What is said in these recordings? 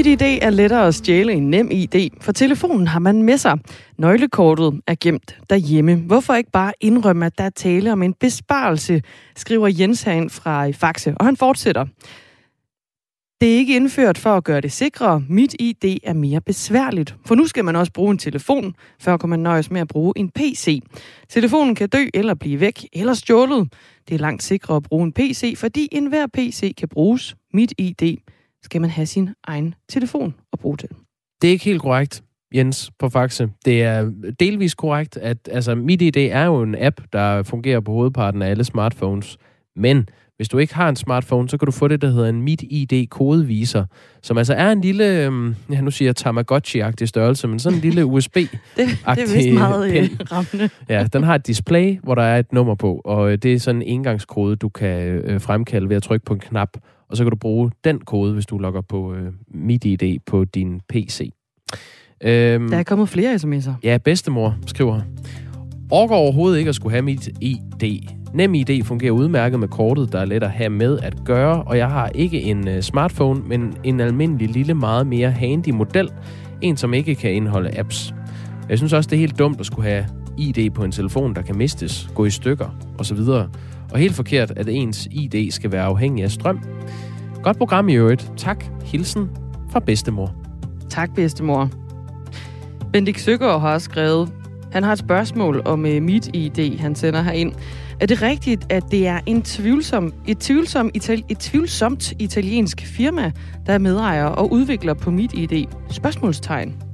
Mit ID er lettere at stjæle end nem ID, for telefonen har man med sig. Nøglekortet er gemt derhjemme. Hvorfor ikke bare indrømme, at der er tale om en besparelse, skriver Jens herind fra Faxe, og han fortsætter. Det er ikke indført for at gøre det sikrere. Mit ID er mere besværligt. For nu skal man også bruge en telefon, før kan man nøjes med at bruge en PC. Telefonen kan dø eller blive væk eller stjålet. Det er langt sikrere at bruge en PC, fordi enhver PC kan bruges. Mit ID skal man have sin egen telefon at bruge til. Det er ikke helt korrekt, Jens på Faxe. Det er delvis korrekt, at altså, MitID er jo en app, der fungerer på hovedparten af alle smartphones. Men hvis du ikke har en smartphone, så kan du få det, der hedder en MitID-kodeviser, som altså er en lille, øhm, ja nu siger jeg Tamagotchi-agtig størrelse, men sådan en lille usb det, det er vist meget øh, rammende. Ja, den har et display, hvor der er et nummer på, og øh, det er sådan en engangskode, du kan øh, fremkalde ved at trykke på en knap, og så kan du bruge den kode, hvis du logger på øh, MitID på din PC. Øhm, der er kommet flere sms'er. Ja, bedstemor skriver, Orker overhovedet ikke at skulle have mit ID. Nem ID fungerer udmærket med kortet, der er let at have med at gøre, og jeg har ikke en uh, smartphone, men en almindelig lille, meget mere handy model. En, som ikke kan indeholde apps. Jeg synes også, det er helt dumt at skulle have ID på en telefon, der kan mistes, gå i stykker osv. Og helt forkert, at ens ID skal være afhængig af strøm. Godt program i øvrigt. Tak. Hilsen fra bedstemor. Tak, bedstemor. Bendik Søgaard har skrevet, han har et spørgsmål om uh, mit ID, han sender her ind. Er det rigtigt, at det er en tvivlsom, et, tvivlsom, itali, et tvivlsomt italiensk firma, der er medejer og udvikler på mit ID? Spørgsmålstegn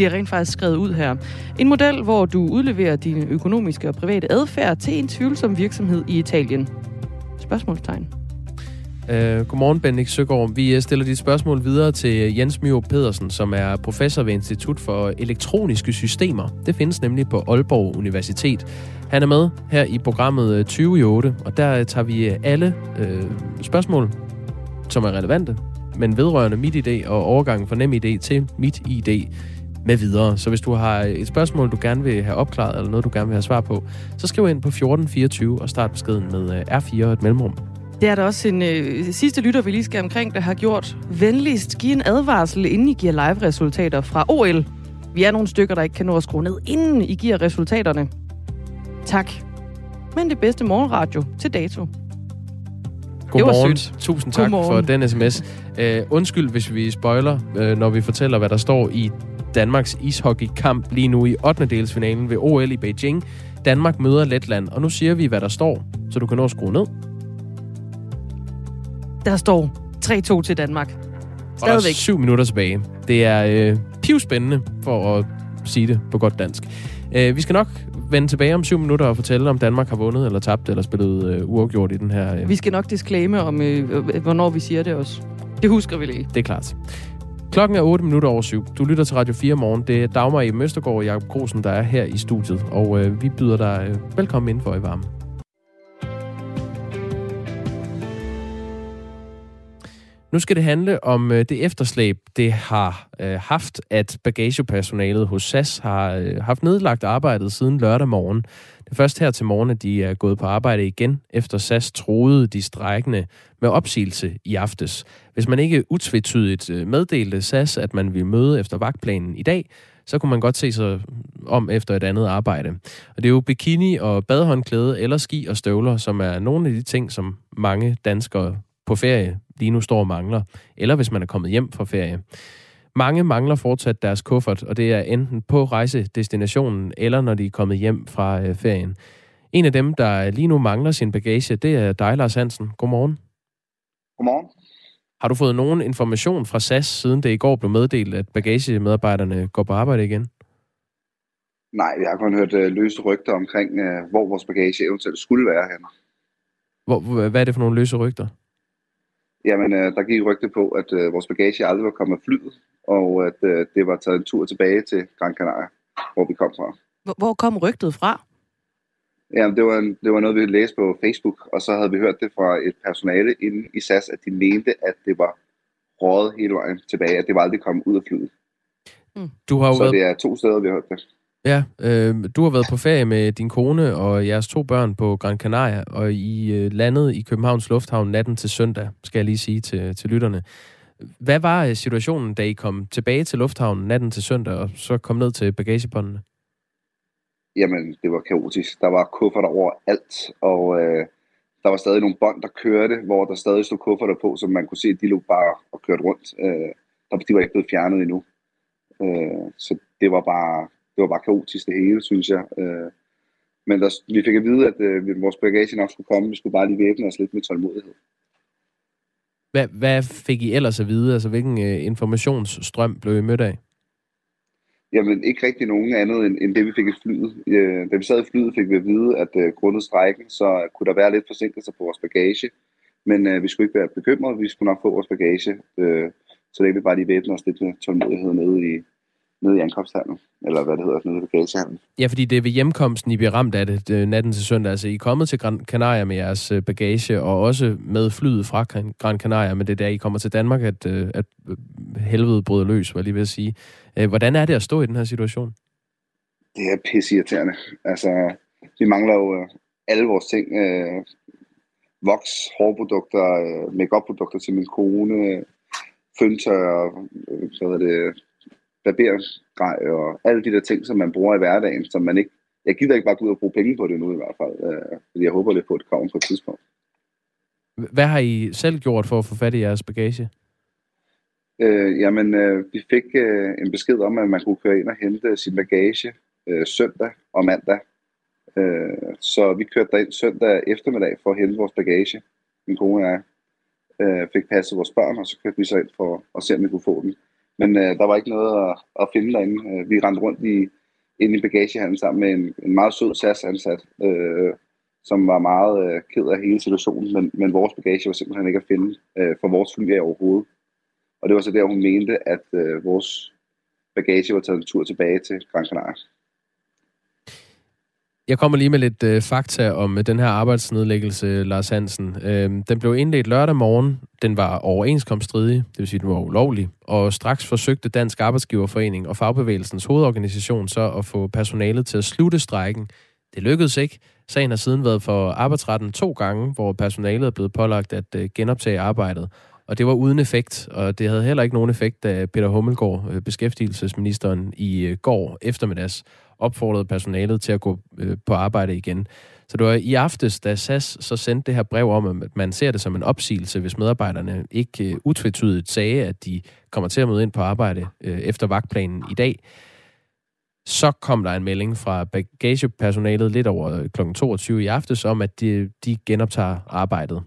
bliver rent faktisk skrevet ud her. En model, hvor du udleverer dine økonomiske og private adfærd til en tvivlsom virksomhed i Italien. Spørgsmålstegn. Uh, godmorgen, Bendik Søgaard. Vi øh, stiller dit spørgsmål videre til øh, Jens Mjø Pedersen, som er professor ved Institut for Elektroniske Systemer. Det findes nemlig på Aalborg Universitet. Han er med her i programmet 20 øh, og der tager vi alle øh, spørgsmål, som er relevante, men vedrørende mit ID og overgangen fra nem ID til mit ID med videre. Så hvis du har et spørgsmål, du gerne vil have opklaret, eller noget, du gerne vil have svar på, så skriv ind på 1424 og start beskeden med R4 og et mellemrum. Det er der også en øh, sidste lytter, vi lige skal omkring, der har gjort. Venligst giv en advarsel, inden I giver live-resultater fra OL. Vi er nogle stykker, der ikke kan nå at skrue ned, inden I giver resultaterne. Tak. Men det bedste morgenradio til dato. Godmorgen. Tusind tak Godmorgen. for den sms. Uh, undskyld, hvis vi spoiler, uh, når vi fortæller, hvad der står i Danmarks ishockeykamp lige nu i 8. delsfinalen ved OL i Beijing. Danmark møder Letland, og nu siger vi, hvad der står, så du kan nå at skrue ned. Der står 3-2 til Danmark. Stadigvæk. Og der er syv minutter tilbage. Det er øh, pivspændende, for at sige det på godt dansk. Øh, vi skal nok vende tilbage om syv minutter og fortælle, om Danmark har vundet eller tabt eller spillet øh, uafgjort i den her... Øh. Vi skal nok disclaime om, øh, øh, hvornår vi siger det også. Det husker vi lige. Det er klart. Klokken er 8 minutter over syv. Du lytter til Radio 4 morgen. Det er Dagmar e. i Møstergaard og Jacob Grosen, der er her i studiet. Og øh, vi byder dig øh, velkommen indenfor i varmen. Nu skal det handle om øh, det efterslæb, det har øh, haft, at bagagepersonalet hos SAS har øh, haft nedlagt arbejdet siden lørdag morgen. Det er først her til morgen, at de er gået på arbejde igen, efter SAS troede de strækkende med opsigelse i aftes. Hvis man ikke utvetydigt øh, meddelte SAS, at man ville møde efter vagtplanen i dag, så kunne man godt se sig om efter et andet arbejde. Og det er jo bikini og badehåndklæde eller ski og støvler, som er nogle af de ting, som mange danskere på ferie lige nu står og mangler, eller hvis man er kommet hjem fra ferie. Mange mangler fortsat deres kuffert, og det er enten på rejsedestinationen, eller når de er kommet hjem fra øh, ferien. En af dem, der lige nu mangler sin bagage, det er dig, Lars Hansen. Godmorgen. Godmorgen. Har du fået nogen information fra SAS, siden det i går blev meddelt, at bagagemedarbejderne går på arbejde igen? Nej, jeg har kun hørt øh, løse rygter omkring, øh, hvor vores bagage eventuelt skulle være henne. Hvor, hvad er det for nogle løse rygter? Jamen, øh, der gik rygte på, at øh, vores bagage aldrig var kommet flyet, og at øh, det var taget en tur tilbage til Gran Canaria, hvor vi kom fra. Hvor kom rygtet fra? Jamen, det var, en, det var noget, vi læste på Facebook, og så havde vi hørt det fra et personale inde i SAS, at de mente, at det var rådet hele vejen tilbage, at det var aldrig kommet ud af flyet. Mm. Du har jo så været... det er to steder, vi har hørt det. Ja, øh, du har været på ferie med din kone og jeres to børn på Gran Canaria, og I øh, landet i Københavns Lufthavn natten til søndag, skal jeg lige sige til, til lytterne. Hvad var øh, situationen, da I kom tilbage til lufthavnen natten til søndag, og så kom ned til bagagebåndene? Jamen, det var kaotisk. Der var kufferter over alt, og øh, der var stadig nogle bånd, der kørte, hvor der stadig stod kufferter på, som man kunne se, at de lå bare og kørte rundt. Øh, de var ikke blevet fjernet endnu. Øh, så det var bare det var bare kaotisk det hele, synes jeg. Øh, men der, vi fik at vide, at øh, vores bagage nok skulle komme. Vi skulle bare lige væbne os lidt med tålmodighed. Hvad, hvad fik I ellers at vide? Altså, hvilken øh, informationsstrøm blev I mødt af? Jamen, ikke rigtig nogen andet end, end det, vi fik i flyet. Øh, da vi sad i flyet, fik vi at vide, at øh, grundet strækken, så kunne der være lidt forsinkelser på vores bagage. Men øh, vi skulle ikke være bekymrede, vi skulle nok få vores bagage. Øh, så det er bare lige væbne os lidt med tålmodighed nede i, nede i ankomsthallen, eller hvad det hedder, nede i bagagehallen. Ja, fordi det er ved hjemkomsten, I bliver ramt af det, det natten til søndag. Altså, I er kommet til Gran Canaria med jeres øh, bagage, og også med flyet fra Gran Canaria, men det er der, I kommer til Danmark, at, øh, at øh, helvede bryder løs, jeg lige vil sige. Hvordan er det at stå i den her situation? Det er pisseirriterende. Altså, vi mangler jo alle vores ting. Øh, voks, hårprodukter, øh, make-up-produkter til min kone, føntør, hvad det, barbergrej og alle de der ting, som man bruger i hverdagen, som man ikke... Jeg gider ikke bare gå ud og bruge penge på det nu i hvert fald, øh, fordi jeg håber lidt på, at det kommer på et tidspunkt. Hvad har I selv gjort for at få fat i jeres bagage? Øh, jamen, øh, vi fik øh, en besked om, at man kunne køre ind og hente sin bagage øh, søndag og mandag. Øh, så vi kørte derind søndag eftermiddag for at hente vores bagage. Min kone og jeg øh, fik passet vores børn, og så kørte vi så ind for at se, om vi kunne få den. Men øh, der var ikke noget at, at finde derinde. Øh, vi rendte rundt i, inde i bagagehallen sammen med en, en meget sød SAS-ansat, øh, som var meget øh, ked af hele situationen, men, men vores bagage var simpelthen ikke at finde øh, for vores fly af overhovedet. Og det var så der, hun mente, at øh, vores bagage var taget en tur tilbage til Gran Canaria. Jeg kommer lige med lidt øh, fakta om øh, den her arbejdsnedlæggelse, øh, Lars Hansen. Øh, den blev indledt lørdag morgen. Den var overenskomststridig, det vil sige, den var ulovlig. Og straks forsøgte Dansk Arbejdsgiverforening og Fagbevægelsens hovedorganisation så at få personalet til at slutte strejken. Det lykkedes ikke. Sagen har siden været for arbejdsretten to gange, hvor personalet er blevet pålagt at øh, genoptage arbejdet. Og det var uden effekt, og det havde heller ikke nogen effekt, da Peter Hummelgaard, øh, beskæftigelsesministeren, i øh, går eftermiddags opfordrede personalet til at gå øh, på arbejde igen. Så det var i aftes, da SAS så sendte det her brev om, at man ser det som en opsigelse, hvis medarbejderne ikke øh, utvetydigt sagde, at de kommer til at møde ind på arbejde øh, efter vagtplanen i dag. Så kom der en melding fra bagagepersonalet lidt over øh, kl. 22 i aftes om, at de, de genoptager arbejdet.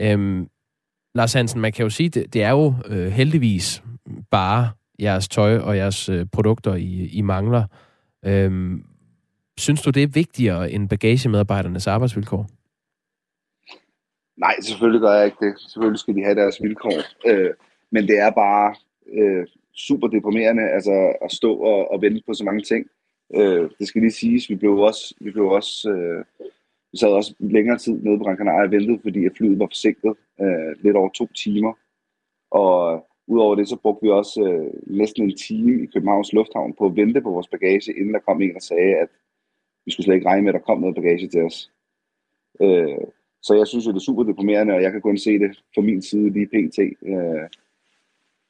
Øhm, Lars Hansen, man kan jo sige, det, det er jo øh, heldigvis bare jeres tøj og jeres øh, produkter, I, I mangler. Øhm, synes du, det er vigtigere end bagagemedarbejdernes arbejdsvilkår? Nej, selvfølgelig gør jeg ikke det. Selvfølgelig skal de have deres vilkår. Øh, men det er bare øh, super deprimerende altså, at stå og, og vente på så mange ting. Øh, det skal lige siges, vi blev også, vi blev også øh, vi sad også længere tid nede på Gran Canaria og ventede, fordi at flyet var forsinket øh, lidt over to timer. Og udover det, så brugte vi også øh, næsten en time i Københavns Lufthavn på at vente på vores bagage, inden der kom en og sagde, at vi skulle slet ikke regne med, at der kom noget bagage til os. Øh, så jeg synes, jo, det er super deprimerende, og jeg kan kun se det fra min side lige pt. Øh,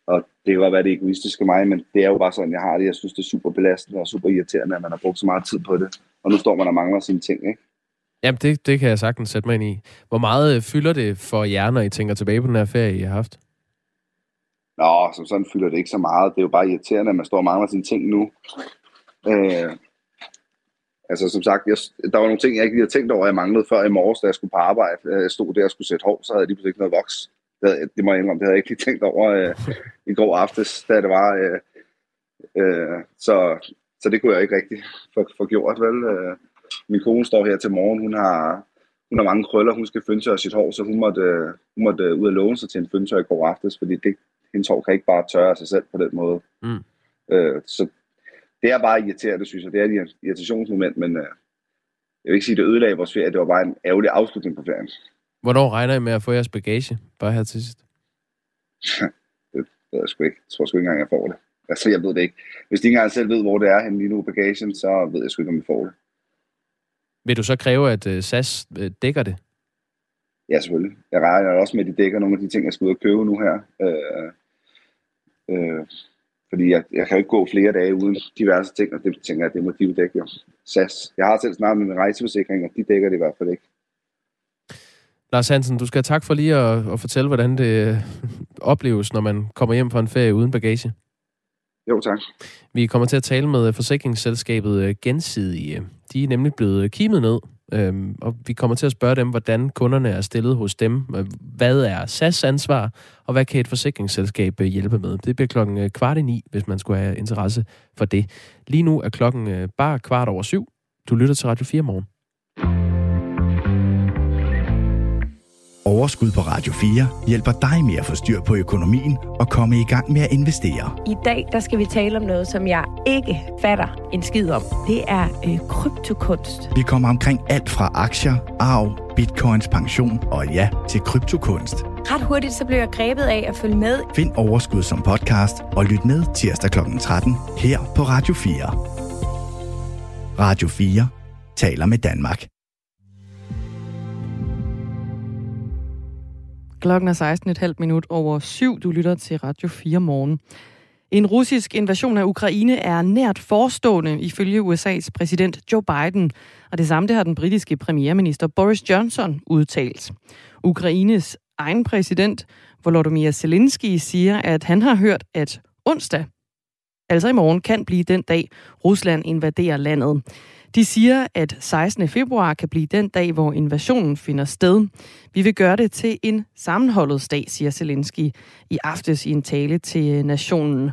og det kan godt være, det er egoistisk af mig, men det er jo bare sådan, jeg har det. Jeg synes, det er super belastende og super irriterende, at man har brugt så meget tid på det. Og nu står man og mangler sine ting, ikke? Jamen, det, det kan jeg sagtens sætte mig ind i. Hvor meget øh, fylder det for jer, når I tænker tilbage på den her ferie, I har haft? Nå, som sådan fylder det ikke så meget. Det er jo bare irriterende, at man står og mangler sine ting nu. Øh, altså, som sagt, jeg, der var nogle ting, jeg ikke lige havde tænkt over, jeg manglede før i morges, da jeg skulle på arbejde. Jeg stod der og skulle sætte hår, så havde jeg lige pludselig ikke noget voks. Det, det må jeg indrømme, det havde jeg ikke lige tænkt over øh, i går aftes, da det var. Øh, øh, så, så det kunne jeg ikke rigtig få, få gjort, vel? Øh, min kone står her til morgen, hun har, hun har mange krøller, hun skal føntøre sit hår, så hun måtte, hun måtte ud og låne sig til en føntør i går aftes, fordi det, hendes hår kan ikke bare tørre sig selv på den måde. Mm. Øh, så det er bare irriterende, synes jeg. Det er et irritationsmoment, men øh, jeg vil ikke sige, at det ødelagde vores ferie. Det var bare en ærgerlig afslutning på ferien. Hvornår regner I med at få jeres bagage? Bare her til sidst. det ved jeg sgu ikke. Jeg tror sgu ikke engang, jeg får det. Altså, jeg ved det ikke. Hvis de ikke engang selv ved, hvor det er henne lige nu bagagen, så ved jeg sgu ikke, om vi får det. Vil du så kræve, at uh, SAS uh, dækker det? Ja, selvfølgelig. Jeg regner også med, at de dækker nogle af de ting, jeg skal ud og købe nu her. Øh, øh, fordi jeg, jeg kan jo ikke gå flere dage uden diverse ting, og det tænker jeg, det må de jo dække jo. SAS. Jeg har selv snart med min rejseforsikring, og de dækker det i hvert fald ikke. Lars Hansen, du skal have tak for lige at, at fortælle, hvordan det øh, opleves, når man kommer hjem fra en ferie uden bagage. Jo, tak. Vi kommer til at tale med forsikringsselskabet øh, Gensidige. De er nemlig blevet kimet ned, øhm, og vi kommer til at spørge dem, hvordan kunderne er stillet hos dem. Øh, hvad er SAS ansvar, og hvad kan et forsikringsselskab øh, hjælpe med? Det bliver klokken øh, kvart i ni, hvis man skulle have interesse for det. Lige nu er klokken bare kvart over syv. Du lytter til Radio 4 morgen. Overskud på Radio 4 hjælper dig med at få styr på økonomien og komme i gang med at investere. I dag der skal vi tale om noget, som jeg ikke fatter en skid om. Det er øh, kryptokunst. Vi kommer omkring alt fra aktier, arv, bitcoins, pension og ja, til kryptokunst. Ret hurtigt så blev jeg grebet af at følge med. Find Overskud som podcast og lyt med tirsdag kl. 13 her på Radio 4. Radio 4 taler med Danmark. Klokken er 16,5 minut over syv. Du lytter til Radio 4 morgen. En russisk invasion af Ukraine er nært forestående ifølge USA's præsident Joe Biden, og det samme det har den britiske premierminister Boris Johnson udtalt. Ukraines egen præsident Volodymyr Zelensky siger, at han har hørt, at onsdag, altså i morgen, kan blive den dag, Rusland invaderer landet. De siger, at 16. februar kan blive den dag, hvor invasionen finder sted. Vi vil gøre det til en sammenholdet dag, siger Zelensky i aftes i en tale til nationen.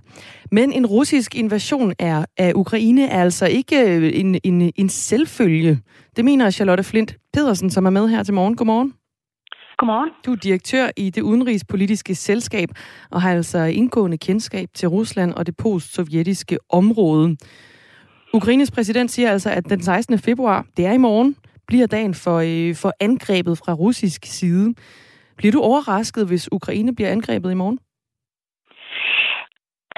Men en russisk invasion er, af Ukraine er altså ikke øh, en, en, en selvfølge. Det mener Charlotte Flint Pedersen, som er med her til morgen. Godmorgen. Godmorgen. Du er direktør i det udenrigspolitiske selskab og har altså indgående kendskab til Rusland og det postsovjetiske område. Ukraines præsident siger altså, at den 16. februar, det er i morgen, bliver dagen for, øh, for angrebet fra russisk side. Bliver du overrasket, hvis Ukraine bliver angrebet i morgen?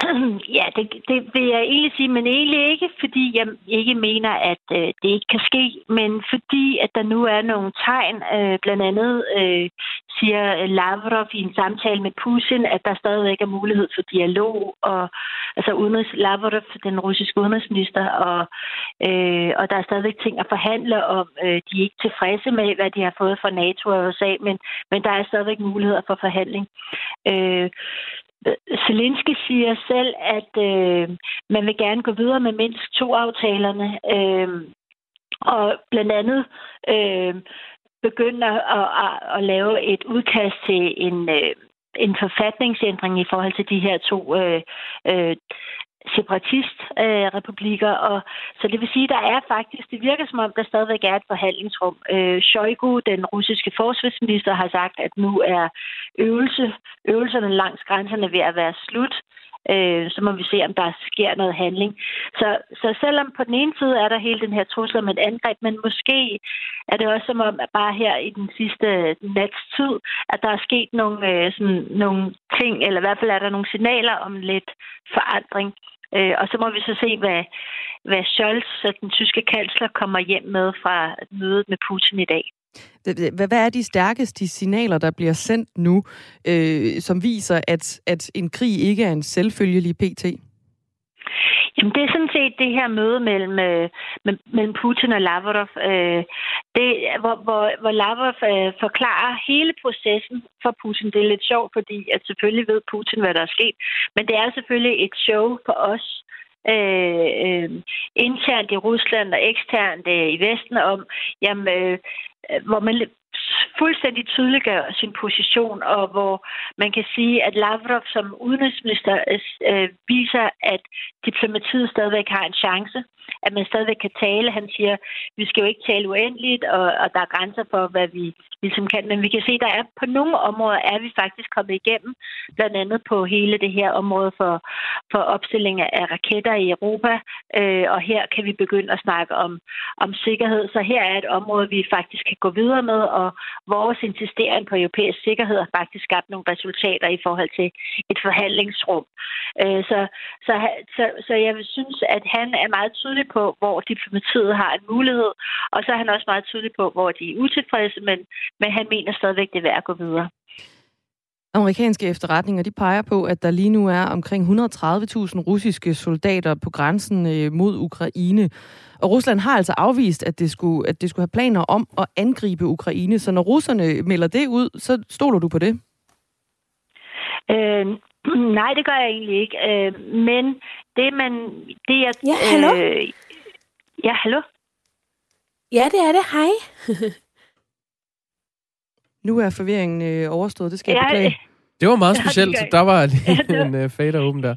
Ja, det, det vil jeg egentlig sige, men egentlig ikke, fordi jeg ikke mener, at øh, det ikke kan ske, men fordi, at der nu er nogle tegn, øh, blandt andet øh, siger Lavrov i en samtale med Putin, at der stadigvæk er mulighed for dialog, og altså udenrigs, Lavrov, den russiske udenrigsminister, og, øh, og der er stadigvæk ting at forhandle om. Øh, de er ikke tilfredse med, hvad de har fået fra NATO og USA, men, men der er stadigvæk muligheder for forhandling. Øh, Øh, Zelensky siger selv, at øh, man vil gerne gå videre med mindst to aftalerne, øh, og blandt andet øh, begynder at, at, at lave et udkast til en, øh, en forfatningsændring i forhold til de her to øh, øh, separatistrepublikker. Øh, og, så det vil sige, der er faktisk, det virker som om, der stadigvæk er et forhandlingsrum. Øh, Shoigu, den russiske forsvarsminister, har sagt, at nu er øvelse, øvelserne langs grænserne ved at være slut. Øh, så må vi se, om der sker noget handling. Så, så selvom på den ene side er der hele den her trussel om et angreb, men måske er det også som om, at bare her i den sidste nats tid, at der er sket nogle, øh, sådan, nogle ting, eller i hvert fald er der nogle signaler om lidt forandring. Øh, og så må vi så se, hvad, hvad Scholz, den tyske kansler, kommer hjem med fra mødet med Putin i dag. Hvad er de stærkeste signaler, der bliver sendt nu, øh, som viser, at, at en krig ikke er en selvfølgelig PT? Jamen, det er sådan set det her møde mellem, øh, mellem Putin og Lavrov, øh, det, hvor, hvor, hvor Lavrov øh, forklarer hele processen for Putin. Det er lidt sjovt, fordi at selvfølgelig ved Putin, hvad der er sket, men det er selvfølgelig et show for os, øh, øh, internt i Rusland og eksternt øh, i Vesten om, jamen, øh, hvor man fuldstændig tydeliggør sin position, og hvor man kan sige, at Lavrov som udenrigsminister øh, viser, at diplomatiet stadigvæk har en chance, at man stadigvæk kan tale. Han siger, vi skal jo ikke tale uendeligt, og, og der er grænser for, hvad vi ligesom kan. Men vi kan se, at der er på nogle områder er vi faktisk kommet igennem, blandt andet på hele det her område for, for opstilling af raketter i Europa, øh, og her kan vi begynde at snakke om, om sikkerhed. Så her er et område, vi faktisk kan gå videre med, og, vores insistering på europæisk sikkerhed har faktisk skabt nogle resultater i forhold til et forhandlingsrum. Øh, så, så, så, så jeg synes, at han er meget tydelig på, hvor diplomatiet har en mulighed, og så er han også meget tydelig på, hvor de er utilfredse, men, men han mener stadigvæk, det er værd at gå videre. Amerikanske efterretninger de peger på, at der lige nu er omkring 130.000 russiske soldater på grænsen øh, mod Ukraine. Og Rusland har altså afvist, at det, skulle, at det skulle have planer om at angribe Ukraine. Så når russerne melder det ud, så stoler du på det? Øh, nej, det gør jeg egentlig ikke. Øh, men det man... Det er, ja, hallo? Øh, ja, hallo? Ja, det er det. Hej. Nu er forvirringen øh, overstået, det skal ja, jeg beklage. Det var meget specielt, ja, der var lige en uh, fader åben der.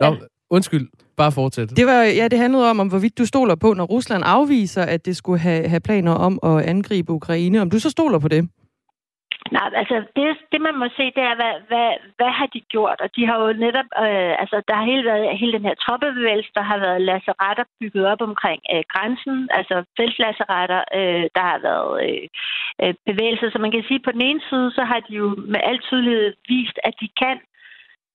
Nå, ja. undskyld, bare fortsæt. Det, var, ja, det handlede om, om, hvorvidt du stoler på, når Rusland afviser, at det skulle have, have planer om at angribe Ukraine. Om du så stoler på det? Nej, altså det, det man må se, det er, hvad, hvad, hvad har de gjort? Og de har jo netop, øh, altså der har hele, været, hele den her troppebevægelse, der har været lasseretter bygget op omkring øh, grænsen, altså feltlasseretter, øh, der har været øh, øh, bevægelser. Så man kan sige, på den ene side, så har de jo med al tydelighed vist, at de kan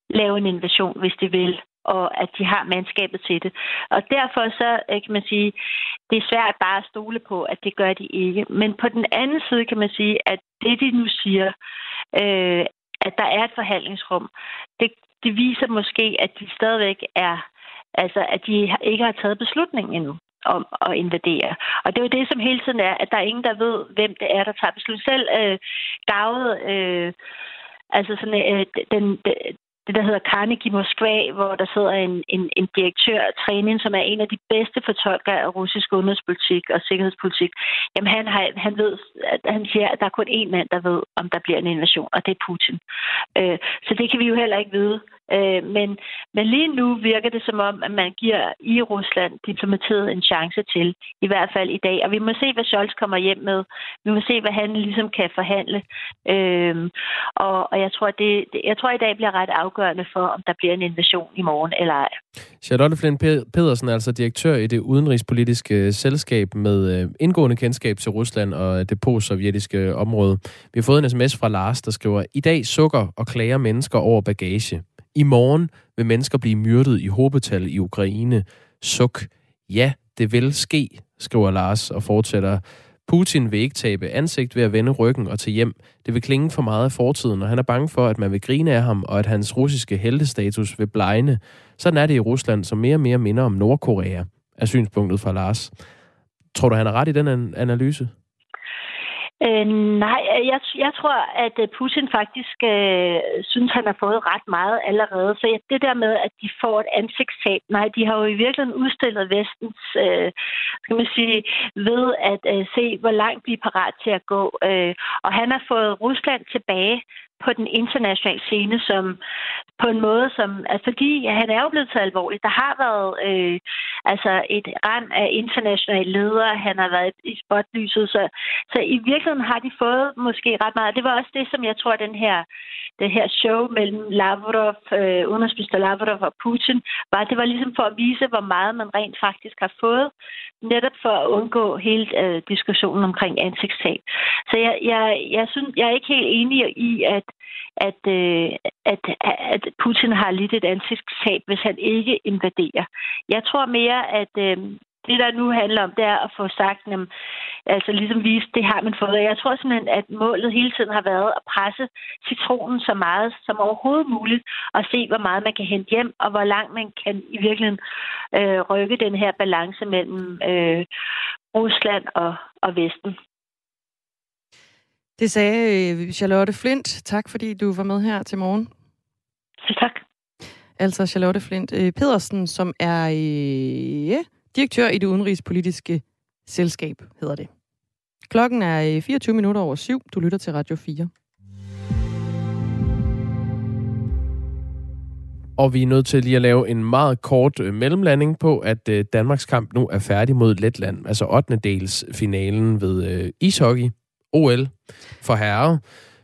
lave en invasion, hvis de vil og at de har mandskabet til det. Og derfor så øh, kan man sige, det er svært bare at stole på, at det gør de ikke. Men på den anden side kan man sige, at det de nu siger, øh, at der er et forhandlingsrum, det, det viser måske, at de stadigvæk er, altså at de ikke har taget beslutningen endnu om at invadere. Og det er jo det, som hele tiden er, at der er ingen, der ved, hvem det er, der tager beslutningen. Selv øh, gavet, øh, altså sådan, øh, den, det, der hedder Carnegie Moskva, hvor der sidder en, en, en direktør af træning, som er en af de bedste fortolkere af russisk udenrigspolitik og sikkerhedspolitik. Jamen han, har, han ved, at han siger, at der er kun én mand, der ved, om der bliver en invasion, og det er Putin. Øh, så det kan vi jo heller ikke vide. Øh, men, men lige nu virker det som om, at man giver i Rusland diplomatiet en chance til, i hvert fald i dag. Og vi må se, hvad Scholz kommer hjem med. Vi må se, hvad han ligesom kan forhandle. Øh, og, og jeg tror, at det, jeg tror, at i dag bliver ret afgørende for, om der bliver en invasion i morgen eller ej. Charlotte Flynn Pedersen er altså direktør i det udenrigspolitiske øh, selskab med øh, indgående kendskab til Rusland og det postsovjetiske øh, område. Vi har fået en sms fra Lars, der skriver, i dag sukker og klager mennesker over bagage. I morgen vil mennesker blive myrdet i hobetal i Ukraine. Suk. Ja, det vil ske, skriver Lars og fortsætter. Putin vil ikke tabe ansigt ved at vende ryggen og tage hjem. Det vil klinge for meget af fortiden, og han er bange for, at man vil grine af ham, og at hans russiske heltestatus vil blegne. Sådan er det i Rusland, som mere og mere minder om Nordkorea, er synspunktet fra Lars. Tror du, han er ret i den analyse? Øh, nej, øh, jeg, jeg tror, at øh, Putin faktisk øh, synes, han har fået ret meget allerede. Så det der med, at de får et ansigtstab, nej, de har jo i virkeligheden udstillet vestens, øh, skal man sige, ved at øh, se, hvor langt vi er parat til at gå. Øh, og han har fået Rusland tilbage på den internationale scene som på en måde, som altså fordi han er jo blevet så alvorlig. Der har været øh, altså et rand af internationale ledere, han har været i spotlyset, så, så i virkeligheden har de fået måske ret meget. Det var også det, som jeg tror, den her, det her show mellem Lavrov, øh, udenrigsminister Lavrov og Putin, var, det var ligesom for at vise, hvor meget man rent faktisk har fået, netop for at undgå hele øh, diskussionen omkring ansigtstab. Så jeg, jeg, jeg, synes, jeg er ikke helt enig i, at at, øh, at, at Putin har lidt et ansigtstab, hvis han ikke invaderer. Jeg tror mere, at øh, det, der nu handler om, det er at få sagt, at altså ligesom vise, det har man fået. Jeg tror simpelthen, at målet hele tiden har været at presse citronen så meget som overhovedet muligt, og se, hvor meget man kan hente hjem, og hvor langt man kan i virkeligheden øh, rykke den her balance mellem øh, Rusland og, og Vesten. Det sagde øh, Charlotte Flint. Tak fordi du var med her til morgen. Så tak. Altså Charlotte Flint øh, Pedersen, som er øh, direktør i det udenrigspolitiske selskab, hedder det. Klokken er 24 minutter over syv. Du lytter til Radio 4. Og vi er nødt til lige at lave en meget kort mellemlanding på, at Danmarks kamp nu er færdig mod Letland, altså 8. dels finalen ved ishockey. OL for herrer.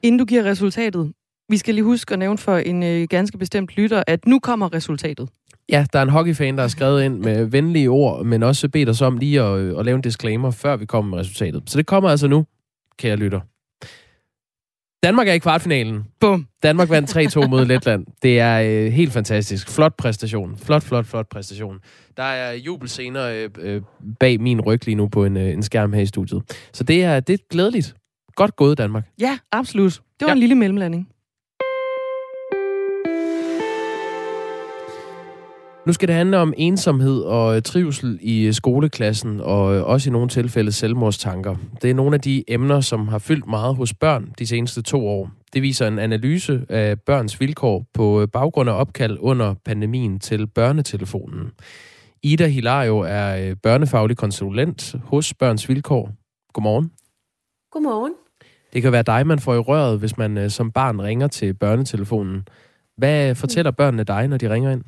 Inden du giver resultatet, vi skal lige huske at nævne for en øh, ganske bestemt lytter, at nu kommer resultatet. Ja, der er en hockeyfan, der har skrevet ind med venlige ord, men også bedt os om lige at, øh, at lave en disclaimer, før vi kommer med resultatet. Så det kommer altså nu. kære lytter. Danmark er i kvartfinalen. Bum. Danmark vandt 3-2 mod Letland. Det er øh, helt fantastisk. Flot præstation. Flot, flot, flot præstation. Der er jubelscener øh, øh, bag min ryg lige nu på en, øh, en skærm her i studiet. Så det er, det er glædeligt. Godt gået, Danmark. Ja, absolut. Det var Ja. en lille mellemlanding. Nu skal det handle om ensomhed og øh, trivsel i øh, skoleklassen, og øh, også i nogle tilfælde selvmordstanker. Det er nogle af de emner, som har fyldt meget hos børn de seneste to år. Det viser en analyse af børns vilkår på baggrund af opkald under pandemien til børnetelefonen. Ida Hilario er børnefaglig konsulent hos Børns Vilkår. Godmorgen. Godmorgen. Det kan være dig, man får i røret, hvis man som barn ringer til børnetelefonen. Hvad fortæller børnene dig, når de ringer ind?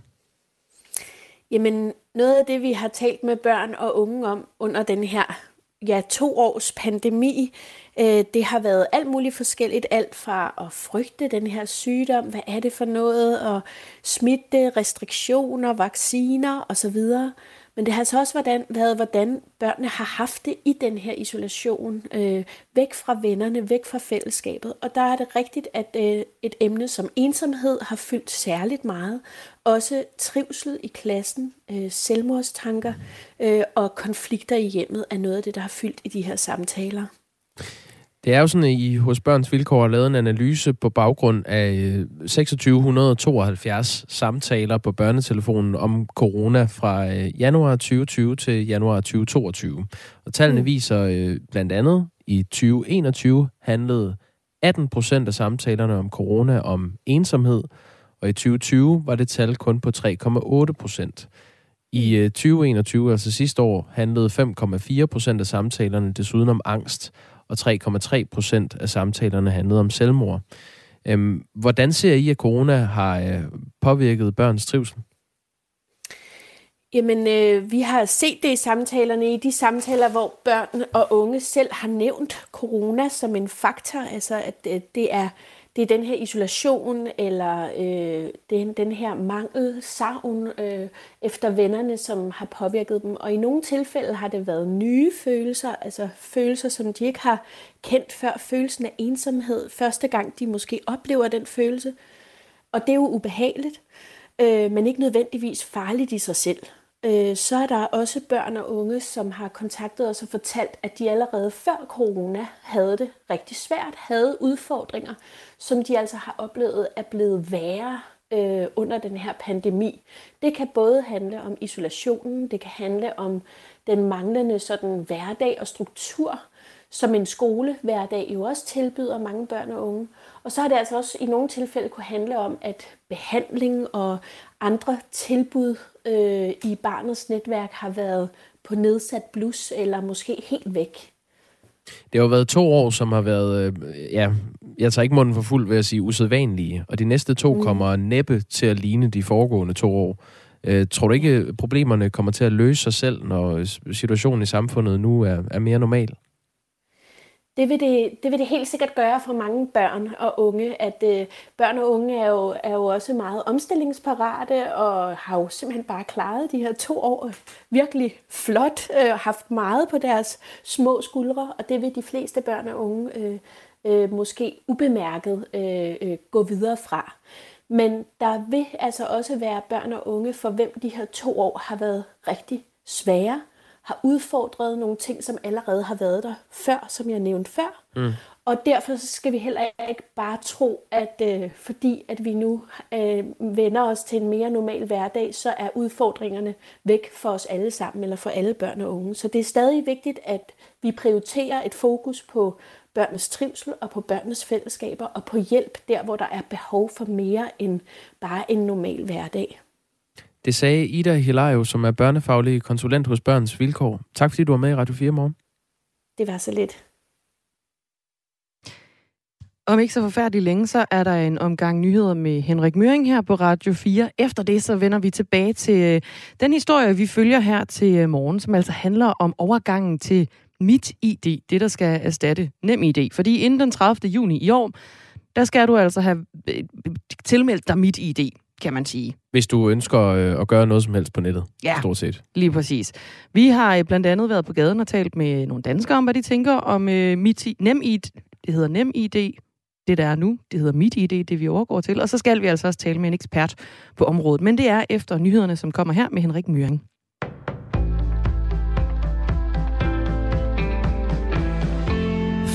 Jamen, noget af det, vi har talt med børn og unge om under den her ja, to års pandemi, øh, det har været alt muligt forskelligt. Alt fra at frygte den her sygdom, hvad er det for noget, og smitte, restriktioner, vacciner osv. Men det har altså også hvordan, været, hvordan børnene har haft det i den her isolation, øh, væk fra vennerne, væk fra fællesskabet. Og der er det rigtigt, at øh, et emne som ensomhed har fyldt særligt meget. Også trivsel i klassen, øh, selvmordstanker øh, og konflikter i hjemmet er noget af det, der har fyldt i de her samtaler. Det er jo sådan, at I hos Børns Vilkår har lavet en analyse på baggrund af øh, 2672 samtaler på børnetelefonen om corona fra øh, januar 2020 til januar 2022. Og tallene Mm. viser øh, blandt andet, i 2021 handlede 18 procent af samtalerne om corona om ensomhed, og i 2020 var det tal kun på 3,8 procent. I øh, 2021, altså sidste år, handlede 5,4 procent af samtalerne desuden om angst, og 3,3 procent af samtalerne handlede om selvmord. Øhm, hvordan ser I, at corona har øh, påvirket børns trivsel? Jamen, øh, vi har set det i samtalerne, i de samtaler, hvor børn og unge selv har nævnt corona som en faktor, altså at at det er det er den her isolation, eller øh, den, den her mangel, savn øh, efter vennerne, som har påvirket dem. Og i nogle tilfælde har det været nye følelser, altså følelser, som de ikke har kendt før. Følelsen af ensomhed, første gang de måske oplever den følelse. Og det er jo ubehageligt, øh, men ikke nødvendigvis farligt i sig selv. Øh, så er der også børn og unge, som har kontaktet os og fortalt, at de allerede før corona havde det rigtig svært, havde udfordringer, som de altså har oplevet er blevet værre øh, under den her pandemi. Det kan både handle om isolationen, det kan handle om den manglende sådan hverdag og struktur, som en skole hverdag jo også tilbyder mange børn og unge. Og så har det altså også i nogle tilfælde kunne handle om, at behandling og andre tilbud øh, i barnets netværk har været på nedsat blus eller måske helt væk. Det har jo været to år, som har været, øh, ja, jeg tager ikke munden for fuld ved at sige usædvanlige, og de næste to mm. kommer næppe til at ligne de foregående to år. Øh, tror du ikke, problemerne kommer til at løse sig selv, når situationen i samfundet nu er, er mere normal? Det vil det, det vil det helt sikkert gøre for mange børn og unge, at øh, børn og unge er jo, er jo også meget omstillingsparate og har jo simpelthen bare klaret de her to år virkelig flot, øh, haft meget på deres små skuldre, og det vil de fleste børn og unge øh, øh, måske ubemærket øh, øh, gå videre fra. Men der vil altså også være børn og unge, for hvem de her to år har været rigtig svære, har udfordret nogle ting, som allerede har været der før, som jeg nævnte før. Mm. Og derfor skal vi heller ikke bare tro, at øh, fordi at vi nu øh, vender os til en mere normal hverdag, så er udfordringerne væk for os alle sammen, eller for alle børn og unge. Så det er stadig vigtigt, at vi prioriterer et fokus på børnenes trivsel og på børnenes fællesskaber og på hjælp der, hvor der er behov for mere end bare en normal hverdag. Det sagde Ida Hilario, som er børnefaglig konsulent hos Børns Vilkår. Tak fordi du var med i Radio 4 morgen. Det var så lidt. Om ikke så forfærdeligt længe, så er der en omgang nyheder med Henrik Møring her på Radio 4. Efter det, så vender vi tilbage til øh, den historie, vi følger her til øh, morgen, som altså handler om overgangen til Mit ID, det der skal erstatte Nem ID. Fordi inden den 30. juni i år, der skal du altså have øh, tilmeldt dig Mit ID. Kan man sige. Hvis du ønsker øh, at gøre noget som helst på nettet, Ja. stort set. Lige præcis. Vi har øh, blandt andet været på gaden og talt med nogle danskere om, hvad de tænker om øh, MIT, NemID. Det hedder NemID. Det, der er nu, det hedder MitID, det vi overgår til. Og så skal vi altså også tale med en ekspert på området. Men det er efter nyhederne, som kommer her med Henrik Myring.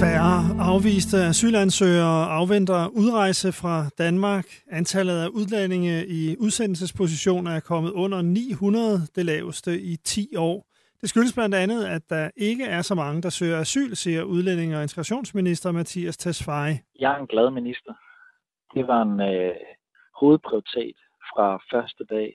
Færre afviste asylansøgere afventer udrejse fra Danmark. Antallet af udlændinge i udsendelsespositioner er kommet under 900, det laveste i 10 år. Det skyldes blandt andet, at der ikke er så mange, der søger asyl, siger udlændinge- og integrationsminister Mathias Tesfaye. Jeg er en glad minister. Det var en øh, hovedprioritet fra første dag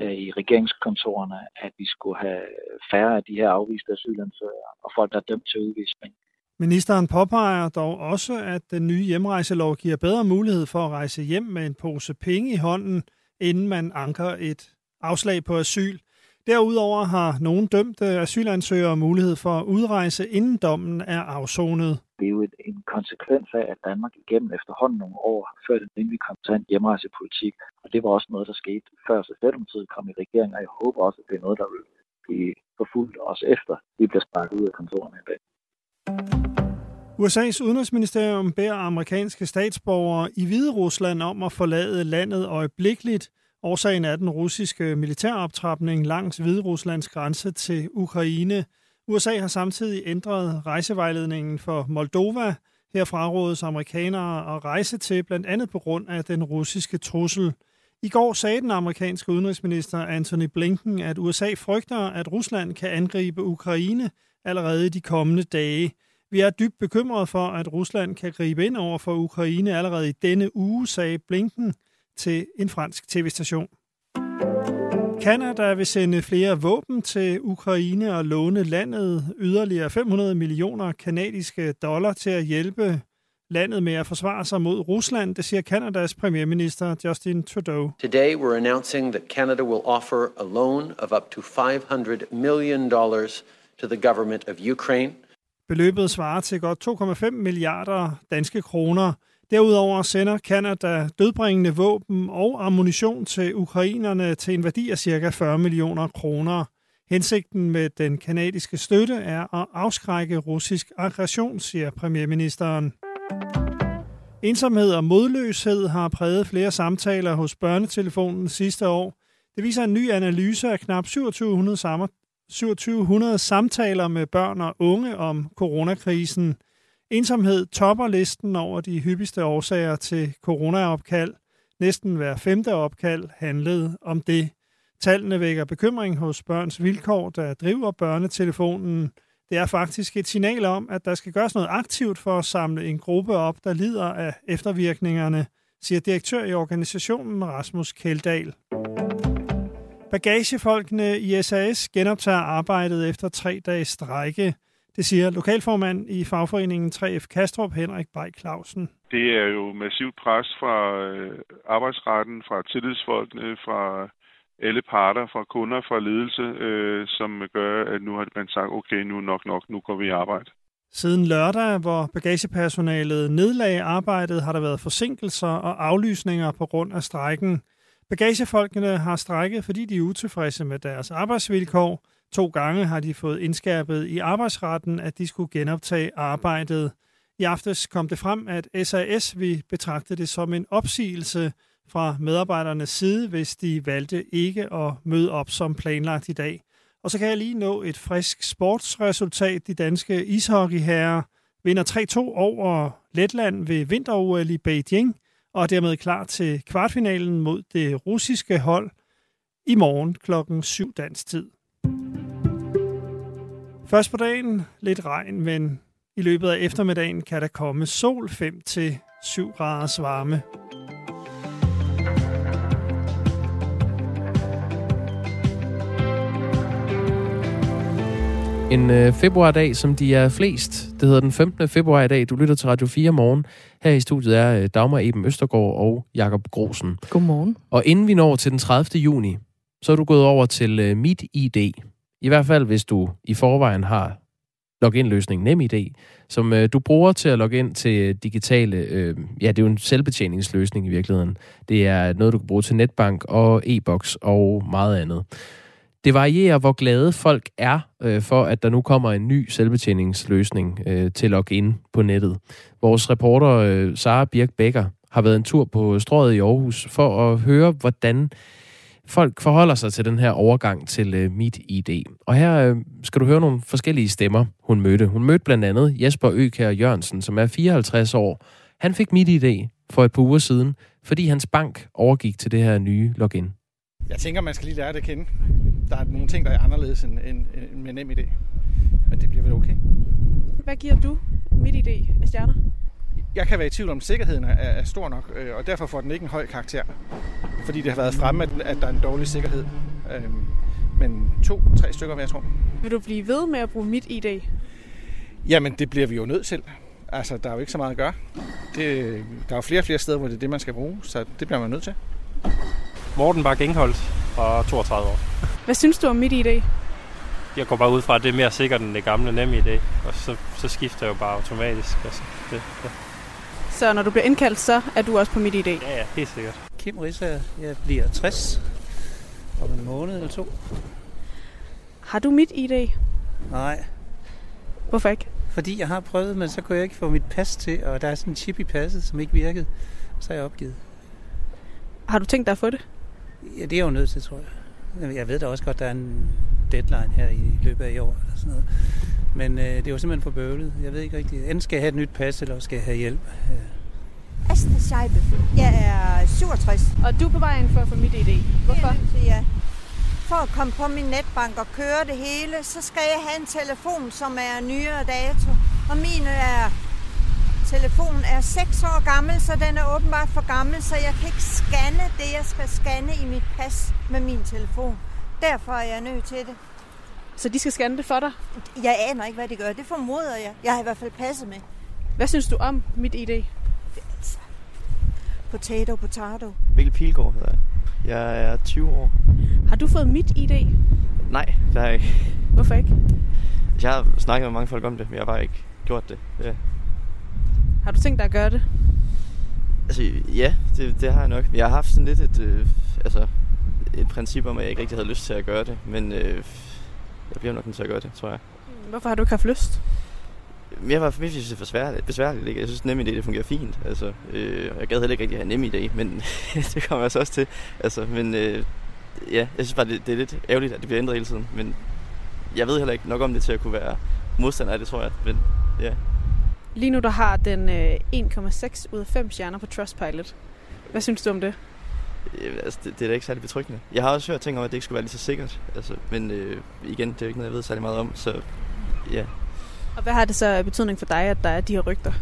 øh, i regeringskontorerne, at vi skulle have færre af de her afviste asylansøgere og folk, der er dømt til udvisning. Ministeren påpeger dog også, at den nye hjemrejselov giver bedre mulighed for at rejse hjem med en pose penge i hånden, inden man anker et afslag på asyl. Derudover har nogle dømte asylansøgere mulighed for at udrejse, inden dommen er afsonet. Det er jo en konsekvens af, at Danmark igennem efterhånden nogle år har ført en rimelig kontant hjemrejsepolitik. Og det var også noget, der skete før Socialdemokratiet kom i regering, og jeg håber også, at det er noget, der vil blive forfulgt også efter, vi bliver sparket ud af kontorerne i dag. USA's udenrigsministerium beder amerikanske statsborgere i Hvide Rusland om at forlade landet øjeblikkeligt. Årsagen er den russiske militæroptrapning langs Hvide Ruslands grænse til Ukraine. USA har samtidig ændret rejsevejledningen for Moldova. Her frarådes amerikanere at rejse til, blandt andet på grund af den russiske trussel. I går sagde den amerikanske udenrigsminister Anthony Blinken, at USA frygter, at Rusland kan angribe Ukraine allerede i de kommende dage. Vi er dybt bekymrede for, at Rusland kan gribe ind over for Ukraine allerede i denne uge, sagde Blinken til en fransk tv-station. Kanada vil sende flere våben til Ukraine og låne landet yderligere 500 millioner kanadiske dollar til at hjælpe landet med at forsvare sig mod Rusland, det siger Kanadas premierminister Justin Trudeau. Today we're announcing that Canada will offer a loan of up to 500 million dollars to the government of Ukraine. Beløbet svarer til godt 2,5 milliarder danske kroner. Derudover sender Kanada dødbringende våben og ammunition til ukrainerne til en værdi af ca. 40 millioner kroner. Hensigten med den kanadiske støtte er at afskrække russisk aggression, siger premierministeren. Ensomhed og modløshed har præget flere samtaler hos børnetelefonen sidste år. Det viser en ny analyse af knap 2700 2700 samtaler med børn og unge om coronakrisen. Ensomhed topper listen over de hyppigste årsager til coronaopkald. Næsten hver femte opkald handlede om det. Tallene vækker bekymring hos børns vilkår, der driver børnetelefonen. Det er faktisk et signal om, at der skal gøres noget aktivt for at samle en gruppe op, der lider af eftervirkningerne, siger direktør i organisationen Rasmus Keldahl. Bagagefolkene i SAS genoptager arbejdet efter tre dages strække. Det siger lokalformand i fagforeningen 3F Kastrup, Henrik Bay Clausen. Det er jo massivt pres fra øh, arbejdsretten, fra tillidsfolkene, fra alle parter, fra kunder, fra ledelse, øh, som gør, at nu har man sagt, okay, nu nok nok, nu går vi i arbejde. Siden lørdag, hvor bagagepersonalet nedlagde arbejdet, har der været forsinkelser og aflysninger på grund af strækken. Bagagefolkene har strækket, fordi de er utilfredse med deres arbejdsvilkår. To gange har de fået indskærpet i arbejdsretten, at de skulle genoptage arbejdet. I aftes kom det frem, at SAS vil betragte det som en opsigelse fra medarbejdernes side, hvis de valgte ikke at møde op som planlagt i dag. Og så kan jeg lige nå et frisk sportsresultat. De danske ishockeyherrer vinder 3-2 over Letland ved vinter i Beijing, og er dermed klar til kvartfinalen mod det russiske hold i morgen klokken 7 dansk tid. Først på dagen lidt regn, men i løbet af eftermiddagen kan der komme sol 5 til 7 graders varme. En øh, februardag, som de er flest. Det hedder den 15. februar i dag. Du lytter til Radio 4 morgen. Her i studiet er øh, Dagmar Eben Østergaard og Jakob Grosen. Godmorgen. Og inden vi når til den 30. juni, så er du gået over til øh, Mit ID. I hvert fald, hvis du i forvejen har login-løsning NemID, som øh, du bruger til at logge ind til digitale, øh, ja, det er jo en selvbetjeningsløsning i virkeligheden. Det er noget, du kan bruge til netbank og e-boks og meget andet. Det varierer, hvor glade folk er øh, for, at der nu kommer en ny selvbetjeningsløsning øh, til login på nettet. Vores reporter øh, Sara Birk Becker har været en tur på strået i Aarhus for at høre, hvordan folk forholder sig til den her overgang til øh, Mit ID. Og her øh, skal du høre nogle forskellige stemmer, hun mødte. Hun mødte blandt andet Jesper Økær Jørgensen, som er 54 år. Han fik Mit ID for et par uger siden, fordi hans bank overgik til det her nye login. Jeg tænker, man skal lige lære det at kende. Der er nogle ting, der er anderledes end, end, end med nem idé. Men det bliver vel okay. Hvad giver du mit idé af stjerner? Jeg kan være i tvivl om, sikkerheden er, er stor nok, øh, og derfor får den ikke en høj karakter. Fordi det har været fremme, at, at der er en dårlig sikkerhed. Øhm, men to-tre stykker, vil jeg tror. Vil du blive ved med at bruge mit ID? Jamen, det bliver vi jo nødt til. Altså, der er jo ikke så meget at gøre. Det, der er jo flere og flere steder, hvor det er det, man skal bruge, så det bliver man nødt til. Morten Bak Engholdt og 32 år. Hvad synes du om mit ID? Jeg går bare ud fra, at det er mere sikkert end det gamle nemme ID, og så, så skifter jeg jo bare automatisk. Altså, det, ja. Så når du bliver indkaldt, så er du også på mit ID? Ja, ja, helt sikkert. Kim Rissa, jeg bliver 60 om en måned eller to. Har du mit ID? Nej. Hvorfor ikke? Fordi jeg har prøvet, men så kunne jeg ikke få mit pas til, og der er sådan en chip i passet, som ikke virkede. Så har jeg opgivet. Har du tænkt dig at få det? Ja, det er jeg jo nødt til, tror jeg. Jeg ved da også godt, der er en deadline her i løbet af i år, eller sådan noget. Men øh, det er jo simpelthen for bøvlet. Jeg ved ikke rigtigt. Enten skal jeg have et nyt pas, eller skal jeg have hjælp. Ja. Asta Scheibe. Jeg er 67. Og du er på vej ind for at få mit ID. Hvorfor? Det ja. For at komme på min netbank og køre det hele, så skal jeg have en telefon, som er nyere dato. Og min er telefonen er 6 år gammel, så den er åbenbart for gammel, så jeg kan ikke scanne det, jeg skal scanne i mit pas med min telefon. Derfor er jeg nødt til det. Så de skal scanne det for dig? Jeg aner ikke, hvad de gør. Det formoder jeg. Jeg har i hvert fald passet med. Hvad synes du om mit ID? Det altså... Potato, potato. Mikkel Pilgaard hedder jeg. Jeg er 20 år. Har du fået mit ID? Nej, det har jeg ikke. Hvorfor ikke? Jeg har snakket med mange folk om det, men jeg har bare ikke gjort det. Ja. Har du tænkt dig at gøre det? Altså, ja, det, det har jeg nok. Jeg har haft sådan lidt et, øh, altså, et princip om, at jeg ikke rigtig havde lyst til at gøre det, men øh, jeg bliver nok nødt til at gøre det, tror jeg. Hvorfor har du ikke haft lyst? Jeg var jeg synes, det er besværligt. besværligt ikke? Jeg synes, nem idé, det fungerer fint. Altså, øh, jeg gad heller ikke rigtig have nem idé, men det kommer jeg så også til. Altså, men øh, ja, jeg synes bare, det, det, er lidt ærgerligt, at det bliver ændret hele tiden. Men jeg ved heller ikke nok om det til at kunne være modstander af det, tror jeg. Men ja, Lige nu der har den øh, 1,6 ud af 5 stjerner på Trustpilot. Hvad synes du om det? Ja, altså, det, det er da ikke særlig betryggende. Jeg har også hørt ting om, at det ikke skulle være lige så sikkert. Altså, men øh, igen, det er jo ikke noget, jeg ved særlig meget om, så ja. Og hvad har det så betydning for dig, at der er de her rygter?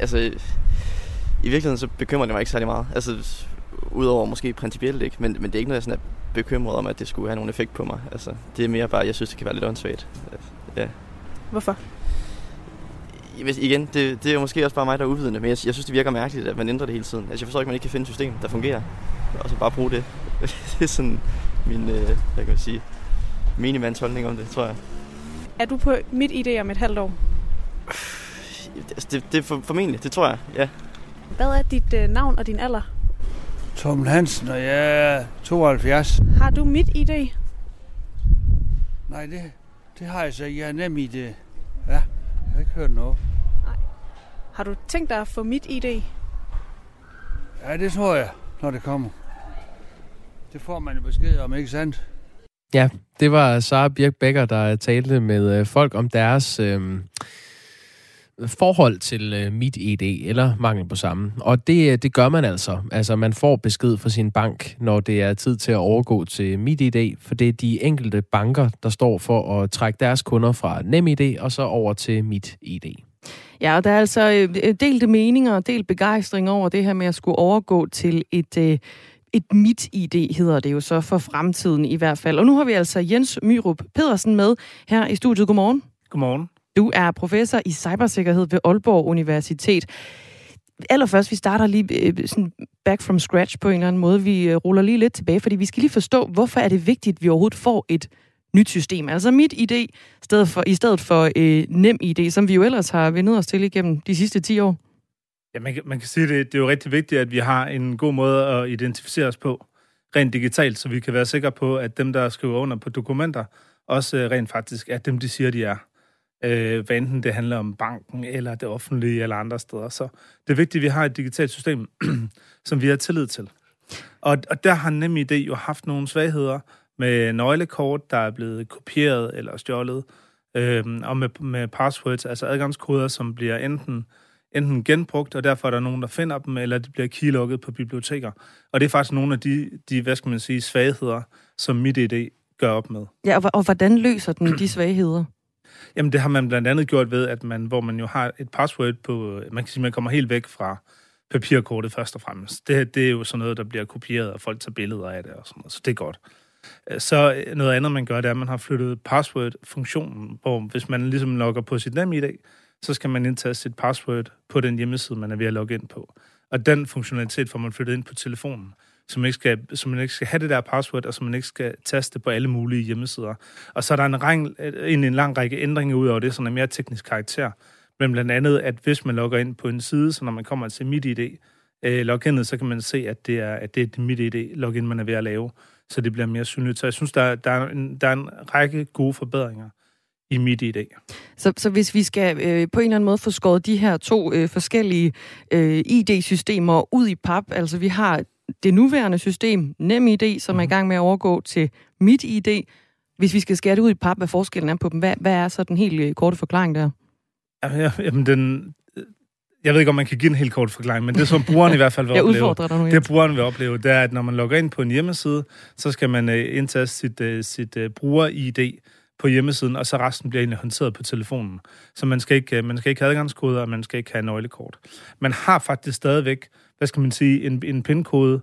Altså, i virkeligheden så bekymrer det mig ikke særlig meget. Altså, udover måske principielt ikke, men, men det er ikke noget, jeg sådan er bekymret om, at det skulle have nogen effekt på mig. Altså, det er mere bare, at jeg synes, det kan være lidt åndssvagt. Ja. Hvorfor? Hvis, igen, det, det er måske også bare mig, der er uvidende, men jeg, jeg synes, det virker mærkeligt, at man ændrer det hele tiden. Altså, jeg forstår ikke, at man ikke kan finde et system, der fungerer, og så bare bruge det. det er sådan min, øh, hvad kan man sige, minimands holdning om det, tror jeg. Er du på mit idé om et halvt år? Altså, det, det er for, formentlig, det tror jeg, ja. Hvad er dit øh, navn og din alder? Tom Hansen, og jeg er 72. Har du mit idé? Nej, det, det har jeg så. Jeg er nem i det. Ja, har ikke hørt noget. Nej. Har du tænkt dig at få mit idé? Ja, det tror jeg, når det kommer. Det får man jo besked om, ikke sandt? Ja, det var Sara Birk Becker, der talte med øh, folk om deres øh, forhold til øh, mit ID, eller mangel på samme. Og det, øh, det gør man altså. Altså, man får besked fra sin bank, når det er tid til at overgå til mit ID, for det er de enkelte banker, der står for at trække deres kunder fra NemID og så over til mit ID. Ja, og der er altså øh, delte meninger og delt begejstring over det her med at skulle overgå til et, øh, et mit-ID, hedder det jo så for fremtiden i hvert fald. Og nu har vi altså Jens Myrup Pedersen med her i studiet. Godmorgen. Godmorgen. Du er professor i cybersikkerhed ved Aalborg Universitet. Allerførst, vi starter lige øh, sådan back from scratch på en eller anden måde. Vi øh, ruller lige lidt tilbage, fordi vi skal lige forstå, hvorfor er det vigtigt, at vi overhovedet får et nyt system. Altså mit idé stedet for, i stedet for øh, nem ID, som vi jo ellers har vendet os til igennem de sidste 10 år. Ja, man kan, man kan sige, det, det er jo rigtig vigtigt, at vi har en god måde at identificere os på, rent digitalt, så vi kan være sikre på, at dem, der skriver under på dokumenter, også øh, rent faktisk er dem, de siger, de er. Øh, hvad enten det handler om banken, eller det offentlige, eller andre steder. Så det er vigtigt, at vi har et digitalt system, som vi har tillid til. Og, og der har NemID jo haft nogle svagheder med nøglekort, der er blevet kopieret eller stjålet, øh, og med, med passwords, altså adgangskoder, som bliver enten enten genbrugt, og derfor er der nogen, der finder dem, eller de bliver keylogget på biblioteker. Og det er faktisk nogle af de, de hvad skal man sige, svagheder, som MitID gør op med. Ja, og, og hvordan løser den de svagheder? Jamen, det har man blandt andet gjort ved, at man, hvor man jo har et password på, man kan sige, man kommer helt væk fra papirkortet først og fremmest. Det, det er jo sådan noget, der bliver kopieret, og folk tager billeder af det og sådan noget, så det er godt. Øh, så øh, noget andet, man gør, det er, at man har flyttet password-funktionen, hvor hvis man ligesom logger på sit nem i dag, så skal man indtaste sit password på den hjemmeside, man er ved at logge ind på. Og den funktionalitet får man flyttet ind på telefonen, så man ikke skal, så man ikke skal have det der password, og så man ikke skal taste på alle mulige hjemmesider. Og så er der en, reng, en, en lang række ændringer ud over det, som er mere teknisk karakter. Men blandt andet, at hvis man logger ind på en side, så når man kommer til MitID, øh, loginet, så kan man se, at det er, at det er et MitID-login, man er ved at lave, så det bliver mere synligt. Så jeg synes, der, der, er, en, der er en række gode forbedringer i mit idé. Så, så hvis vi skal øh, på en eller anden måde få skåret de her to øh, forskellige øh, ID-systemer ud i pap, altså vi har det nuværende system, NemID, som er i mhm. gang med at overgå til mit ID. Hvis vi skal skære det ud i pap, hvad forskellen er på dem, hvad, hvad er så den helt øh, korte forklaring der? Jamen, den, jeg ved ikke, om man kan give en helt kort forklaring, men det som brugeren i hvert fald vil jeg opleve, dig det brugeren vil opleve, det er, at når man logger ind på en hjemmeside, så skal man øh, indtaste sit, øh, sit øh, bruger-ID, på hjemmesiden, og så resten bliver egentlig håndteret på telefonen. Så man skal ikke, man skal ikke have adgangskoder, og man skal ikke have nøglekort. Man har faktisk stadigvæk, hvad skal man sige, en, en pindkode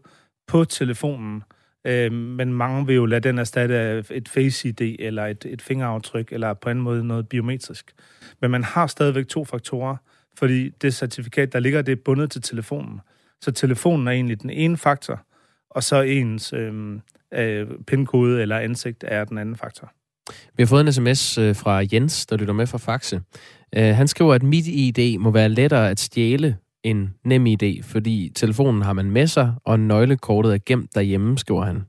på telefonen, øh, men mange vil jo lade den erstatte af et Face-ID, eller et, et fingeraftryk, eller på en måde noget biometrisk. Men man har stadigvæk to faktorer, fordi det certifikat, der ligger, det er bundet til telefonen. Så telefonen er egentlig den ene faktor, og så ens øhm, øh, øh, pindkode eller ansigt er den anden faktor. Vi har fået en sms øh, fra Jens, der lytter med fra Faxe. Øh, han skriver, at mit ID må være lettere at stjæle en nem idé, fordi telefonen har man med sig, og nøglekortet er gemt derhjemme, skriver han.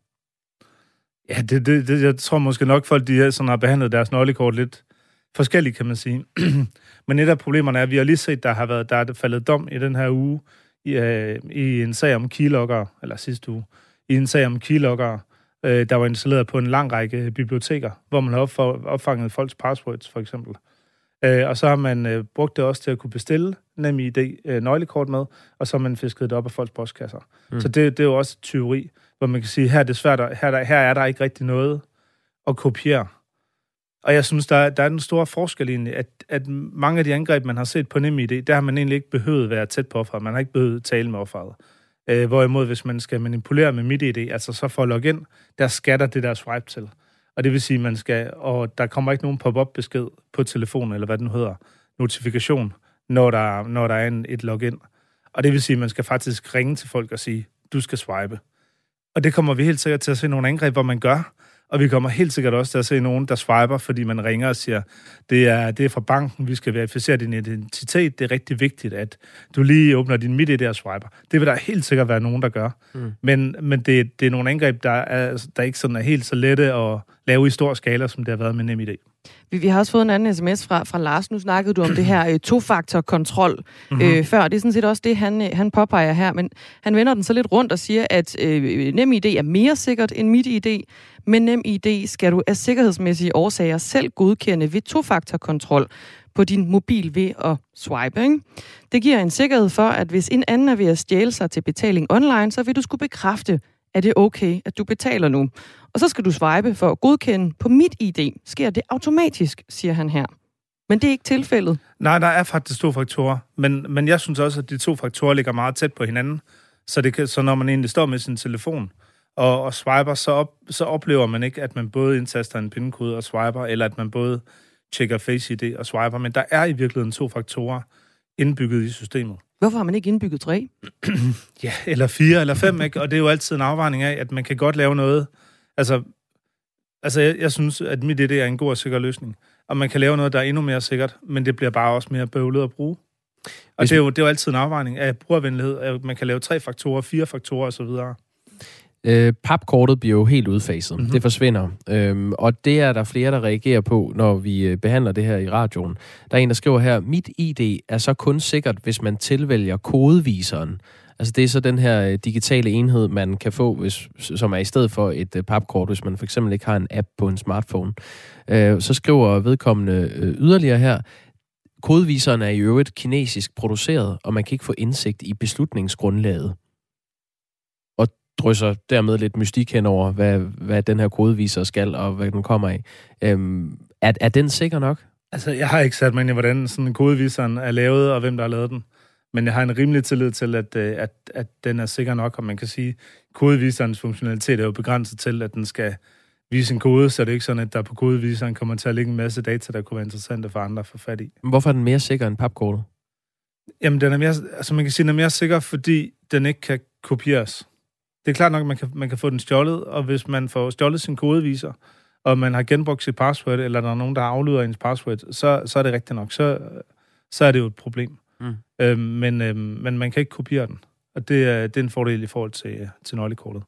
Ja, det, det, det, jeg tror måske nok, folk de sådan har behandlet deres nøglekort lidt forskelligt, kan man sige. Men et af problemerne er, at vi har lige set, der har været der er faldet dom i den her uge i, øh, i en sag om keylogger, eller sidste uge, i en sag om keylogger, øh, der var installeret på en lang række biblioteker, hvor man har opfanget folks passwords, for eksempel. Øh, og så har man øh, brugt det også til at kunne bestille NemID øh, nøglekort med, og så har man fisket det op af folks postkasser. Mm. Så det, det er jo også tyveri, hvor man kan sige, her er det svært, her, der, her er der ikke rigtig noget at kopiere. Og jeg synes, der, der er den store forskel egentlig, at, at mange af de angreb, man har set på NemID, der har man egentlig ikke behøvet at være tæt på offeret. Man har ikke behøvet tale med offeret. Øh, hvorimod, hvis man skal manipulere med MitID, altså så for at logge ind, der skatter det der swipe til. Og det vil sige, man skal, og der kommer ikke nogen pop-up besked på telefonen, eller hvad den hedder, notifikation, når der, når der er en, et login. Og det vil sige, at man skal faktisk ringe til folk og sige, du skal swipe. Og det kommer vi helt sikkert til at se nogle angreb, hvor man gør, og vi kommer helt sikkert også til at se nogen, der swiper, fordi man ringer og siger, det er, det er fra banken, vi skal verificere din identitet. Det er rigtig vigtigt, at du lige åbner din MitID og swiper. Det vil der helt sikkert være nogen, der gør. Mm. Men, men det, det er nogle angreb, der, er, der ikke sådan er helt så lette at lave i stor skala, som det har været med NemID. Vi, vi har også fået en anden sms fra, fra Lars. Nu snakkede du om det her øh, tofaktor-kontrol mm-hmm. øh, før. Det er sådan set også det, han, øh, han påpeger her. Men han vender den så lidt rundt og siger, at øh, NemID er mere sikkert end MitID. Men NemID skal du af sikkerhedsmæssige årsager selv godkende ved tofaktor-kontrol på din mobil ved at swipe. Ikke? Det giver en sikkerhed for, at hvis en anden er ved at stjæle sig til betaling online, så vil du skulle bekræfte, er det okay, at du betaler nu. Og så skal du swipe for at godkende. På mit ID sker det automatisk, siger han her. Men det er ikke tilfældet. Nej, der er faktisk to faktorer. Men, men jeg synes også, at de to faktorer ligger meget tæt på hinanden. Så, det kan, så når man egentlig står med sin telefon og, og swiper, så, op, så oplever man ikke, at man både indtaster en pindkode og swiper, eller at man både tjekker Face ID og swiper. Men der er i virkeligheden to faktorer indbygget i systemet. Hvorfor har man ikke indbygget tre? ja, eller fire eller fem, ikke? Og det er jo altid en afvejning af, at man kan godt lave noget, Altså, Altså, jeg, jeg synes, at mit idé er en god og sikker løsning. Og man kan lave noget, der er endnu mere sikkert, men det bliver bare også mere bøvlet at bruge. Og Hvis- det er, jo, det er jo altid en afvejning af brugervenlighed. at Man kan lave tre faktorer, fire faktorer osv. Øh, papkortet bliver jo helt udfaset. Mhm. Mm-hmm. Det forsvinder. Øhm, og det er der flere, der reagerer på, når vi øh, behandler det her i radioen. Der er en, der skriver her, mit ID er så kun sikkert, hvis man tilvælger kodeviseren. Altså det er så den her øh, digitale enhed, man kan få, hvis, som er i stedet for et øh, papkort, hvis man for eksempel ikke har en app på en smartphone. Øh, så skriver vedkommende øh, yderligere her, kodeviseren er i øvrigt kinesisk produceret, og man kan ikke få indsigt i beslutningsgrundlaget drysser dermed lidt mystik hen over, hvad, hvad den her kodeviser skal, og hvad den kommer af. Øhm, er, er den sikker nok? Altså, jeg har ikke sat mig ind i, hvordan sådan kodeviseren er lavet, og hvem der har lavet den. Men jeg har en rimelig tillid til, at, øh, at, at den er sikker nok, og man kan sige, at kodeviserens funktionalitet er jo begrænset til, at den skal vise en kode, så det er ikke sådan, at der på kodeviseren kommer til at ligge en masse data, der kunne være interessante for andre at få fat i. Hvorfor er den mere sikker end papkortet? Jamen, den er mere, altså man kan sige, den er mere sikker, fordi den ikke kan kopieres. Det er klart nok, at man kan, man kan få den stjålet, og hvis man får stjålet sin kodeviser, og man har genbrugt sit password, eller der er nogen, der aflyder ens password, så, så er det rigtigt nok. Så, så er det jo et problem. Mm. Øhm, men, øhm, men man kan ikke kopiere den. Og det er, det er en fordel i forhold til, øh, til nøglekortet.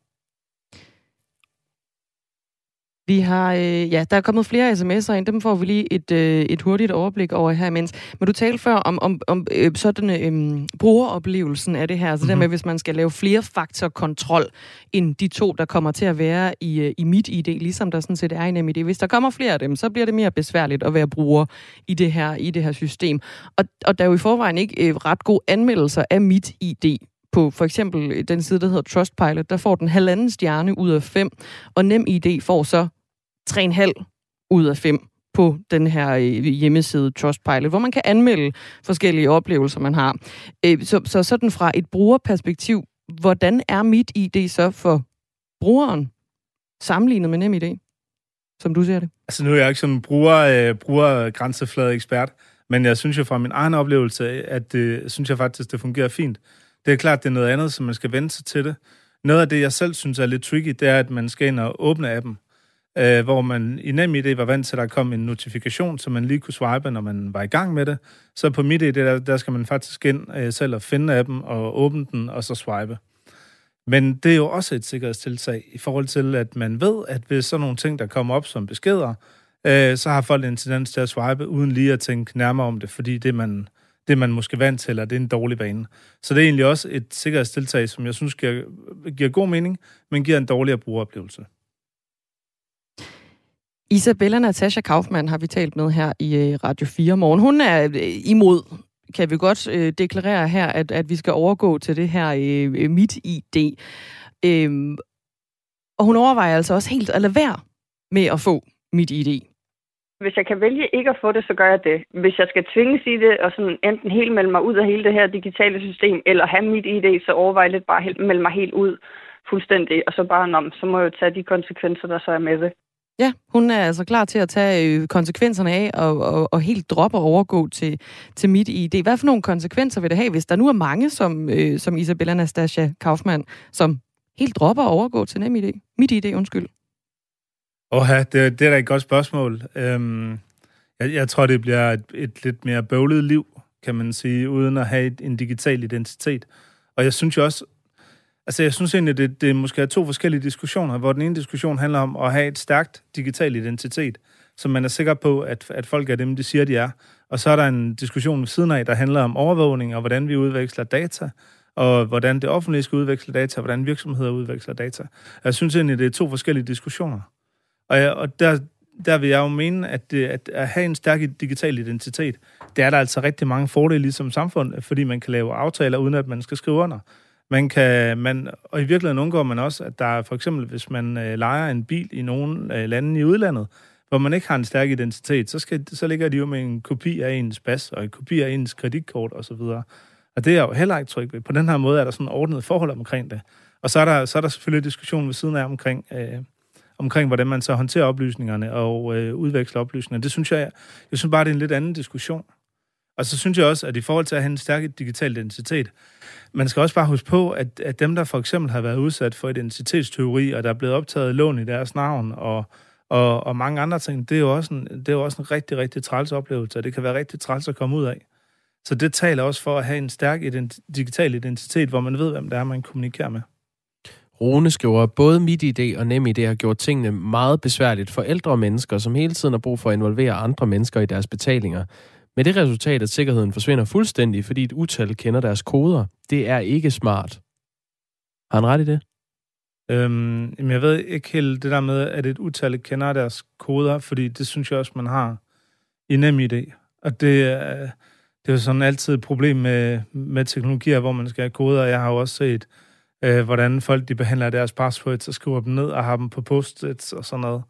Vi har, øh, ja, der er kommet flere sms'er ind. Dem får vi lige et, øh, et hurtigt overblik over her imens. Men du talte før om, om, om øh, sådan øh, brugeroplevelsen af det her. Altså mm-hmm. det med, hvis man skal lave flere faktorkontrol end de to, der kommer til at være i, øh, i mit ID, ligesom der sådan set er i NemID. Hvis der kommer flere af dem, så bliver det mere besværligt at være bruger i det her, i det her system. Og, og der er jo i forvejen ikke øh, ret gode anmeldelser af mit ID på for eksempel den side, der hedder Trustpilot, der får den halvanden stjerne ud af fem, og NemID får så 3,5 ud af 5 på den her øh, hjemmeside Trustpilot, hvor man kan anmelde forskellige oplevelser, man har. Øh, så, så sådan fra et brugerperspektiv, hvordan er mit ID så for brugeren sammenlignet med NemID, som du ser det? Altså nu er jeg ikke som en bruger, øh, brugergrænseflade ekspert, men jeg synes jo fra min egen oplevelse, at det, synes jeg faktisk, det fungerer fint. Det er klart, det er noget andet, som man skal vente sig til det. Noget af det, jeg selv synes er lidt tricky, det er, at man skal ind og åbne appen, øh, hvor man i NemID var vant til, at der kom en notifikation, så man lige kunne swipe, når man var i gang med det. Så på MitID, der, der skal man faktisk ind øh, selv og finde appen og åbne den, og så swipe. Men det er jo også et sikkerhedstiltag i forhold til, at man ved, at hvis sådan nogle ting, der kommer op som beskeder, øh, så har folk en tendens til at swipe, uden lige at tænke nærmere om det, fordi det man, det man måske vant til, eller det er en dårlig vane. Så det er egentlig også et sikkerhedstiltag, som jeg synes giver, giver god mening, men giver en dårligere brugeroplevelse. Isabella Natasha Kaufmann har vi talt med her i øh, Radio 4 morgen. Hun er øh, imod, kan vi godt øh, deklarere her, at, at vi skal overgå til det her øh, øh mit ID. Øhm, og hun overvejer altså også helt at lade være med at få mit ID. Hvis jeg kan vælge ikke at få det, så gør jeg det. Hvis jeg skal tvinges i det, og sådan enten helt melde mig ud af hele det her digitale system, eller have mit ID, så overvejer jeg lidt bare at melde mig helt ud fuldstændig, og så bare, om, så må jeg jo tage de konsekvenser, der så er med det. Ja, hun er altså klar til at tage øh, konsekvenserne af og, og, og helt droppe og overgå til, til mit ID. Hvad for nogle konsekvenser vil det have, hvis der nu er mange, som, øh, som Isabella Nastasia Kaufmann, som helt dropper og overgå til nem ID? Mit ID, undskyld. Åh, det, det er da et godt spørgsmål. Øhm, jeg, jeg tror, det bliver et, et lidt mere bøvlet liv, kan man sige, uden at have et, en digital identitet. Og jeg synes jo også, altså jeg synes egentlig, det, det måske er to forskellige diskussioner, hvor den ene diskussion handler om at have et stærkt digital identitet, som man er sikker på, at, at folk er dem, de siger, de er. Og så er der en diskussion ved siden af, der handler om overvågning og hvordan vi udveksler data, og hvordan det offentlige skal udveksle data, og hvordan virksomheder udveksler data. Jeg synes egentlig, det er to forskellige diskussioner. Og, jeg, og der, der vil jeg jo mene, at, det, at at have en stærk digital identitet, det er der altså rigtig mange fordele i som samfund, fordi man kan lave aftaler, uden at man skal skrive under. Man kan, man, og i virkeligheden undgår man også, at der er for eksempel, hvis man øh, leger en bil i nogle øh, lande i udlandet, hvor man ikke har en stærk identitet, så, skal, så ligger de jo med en kopi af ens pas, og en kopi af ens kreditkort osv. Og det er jo heller ikke tryg ved. På den her måde er der sådan en ordnet forhold omkring det. Og så er der, så er der selvfølgelig diskussion ved siden af omkring, øh, omkring hvordan man så håndterer oplysningerne og øh, udveksler oplysninger. Det synes jeg, jeg synes bare, det er en lidt anden diskussion. Og så synes jeg også, at i forhold til at have en stærk digital identitet, man skal også bare huske på, at, at dem, der for eksempel har været udsat for identitetsteori, og der er blevet optaget lån i deres navn, og, og, og mange andre ting, det er jo også en, det er jo også en rigtig, rigtig træls oplevelse, og det kan være rigtig træls at komme ud af. Så det taler også for at have en stærk ident- digital identitet, hvor man ved, hvem det er, man kommunikerer med. Rune skriver, både MitID og nem idé har gjort tingene meget besværligt for ældre mennesker, som hele tiden har brug for at involvere andre mennesker i deres betalinger. Med det resultat, at sikkerheden forsvinder fuldstændig, fordi et utal kender deres koder. Det er ikke smart. Har han ret i det? Øhm, jeg ved ikke helt det der med, at et utal kender deres koder, fordi det synes jeg også, man har i nem idé. Og det, er, det er jo sådan altid et problem med, med teknologier, hvor man skal have koder. Jeg har jo også set, øh, hvordan folk de behandler deres passwords og skriver dem ned og har dem på post og sådan noget.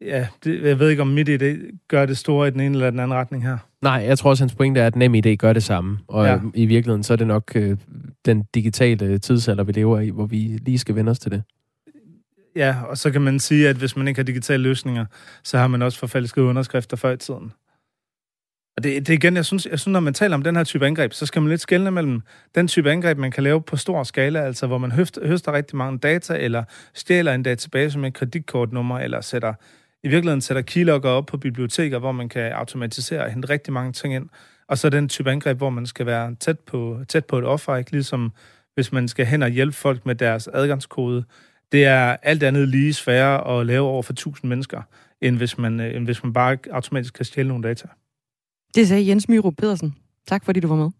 Ja, det, jeg ved ikke, om mit idé gør det store i den ene eller den anden retning her. Nej, jeg tror også, hans pointe er, at NemID gør det samme. Og Ja. i virkeligheden, så er det nok øh, den digitale tidsalder, vi lever i, hvor vi lige skal vende os til det. Ja, og så kan man sige, at hvis man ikke har digitale løsninger, så har man også forfalsket underskrifter før i tiden. Og det, det igen, jeg synes, jeg synes, når man taler om den her type angreb, så skal man lidt skelne mellem den type angreb, man kan lave på stor skala, altså hvor man høster, høster rigtig mange data, eller stjæler en database med et kreditkortnummer, eller sætter, i virkeligheden sætter keylogger op på biblioteker, hvor man kan automatisere og hente rigtig mange ting ind. Og så den type angreb, hvor man skal være tæt på, tæt på et offer, ikke? ligesom hvis man skal hen og hjælpe folk med deres adgangskode. Det er alt andet lige sværere at lave over for 1000 mennesker, end hvis man, øh, end hvis man bare automatisk kan stjæle nogle data. Det sagde Jens Myrup Pedersen. Tak fordi du var med.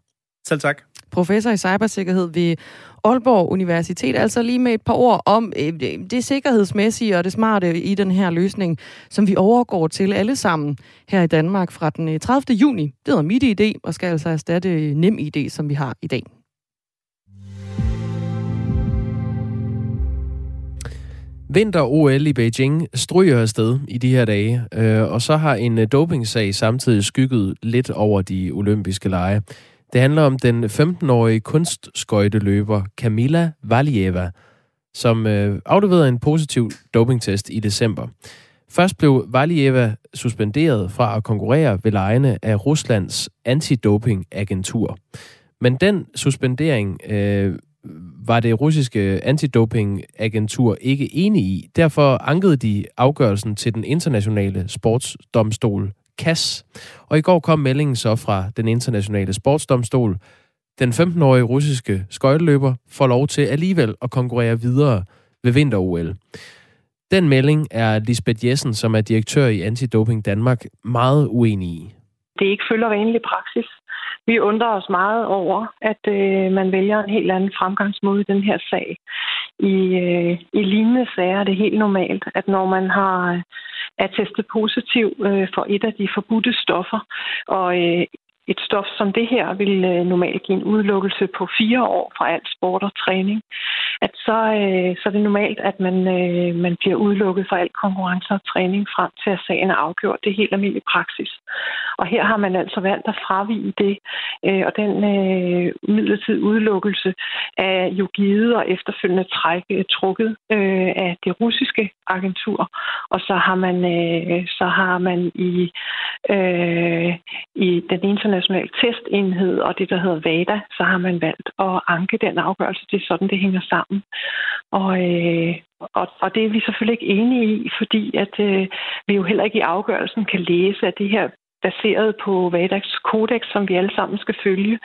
Selv tak. Professor i cybersikkerhed ved Aalborg Universitet. Altså lige med et par ord om øh, det sikkerhedsmæssige og det smarte i den her løsning, som vi overgår til alle sammen her i Danmark fra den øh, 30. juni. Det hedder MitID og skal altså erstatte øh, NemID, som vi har i dag. Vinter-OL i Beijing stryger afsted i de her dage, og så har en dopingsag samtidig skygget lidt over de olympiske lege. Det handler om den 15-årige kunstskøjteløber Kamila Valieva, som øh, afleverede en positiv dopingtest i december. Først blev Valieva suspenderet fra at konkurrere ved lejene af Ruslands antidopingagentur. Men den suspendering øh, var det russiske antidopingagentur ikke enige i. Derfor ankede de afgørelsen til den internationale sportsdomstol CAS. Og i går kom meldingen så fra den internationale sportsdomstol. Den 15-årige russiske skøjteløber får lov til alligevel at konkurrere videre ved vinter-OL. Den melding er Lisbeth Jessen, som er direktør i Antidoping Danmark, meget uenig i. det ikke følger vanlig praksis. Vi undrer os meget over, at øh, man vælger en helt anden fremgangsmåde i den her sag. I, øh, I lignende sager er det helt normalt, at når man har øh, er testet positiv øh, for et af de forbudte stoffer, og øh, et stof som det her vil øh, normalt give en udelukkelse på fire år fra alt sport og træning, at så, øh, så er det normalt, at man, øh, man bliver udelukket fra alt konkurrence og træning frem til, at sagen er afgjort. Det er helt almindelig praksis. Og her har man altså valgt at fravige det, øh, og den øh, midlertidige udelukkelse er jo givet og efterfølgende træk, øh, trukket øh, af det russiske agentur, og så har man, øh, så har man i, øh, i den international testenhed og det, der hedder VADA, så har man valgt at anke den afgørelse. Det er sådan, det hænger sammen. Og, øh, og, og det er vi selvfølgelig ikke enige i, fordi at øh, vi jo heller ikke i afgørelsen kan læse, at det her baseret på VADAX kodex, som vi alle sammen skal følge,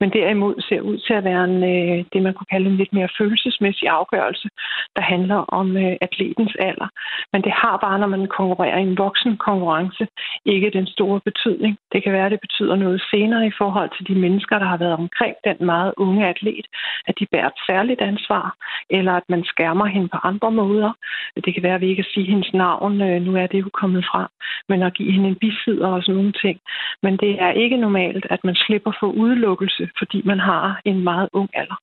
men derimod ser ud til at være en, øh, det, man kunne kalde en lidt mere følelsesmæssig afgørelse, der handler om øh, atletens alder. Men det har bare, når man konkurrerer i en voksen konkurrence, ikke den store betydning. Det kan være, at det betyder noget senere i forhold til de mennesker, der har været omkring den meget unge atlet, at de bærer et særligt ansvar, eller at man skærmer hende på andre måder. Det kan være, at vi ikke kan sige hendes navn, øh, nu er det jo kommet frem, men at give hende en bisidder og sådan nogle ting. Men det er ikke normalt, at man slipper for udelukkelse, fordi man har en meget ung alder.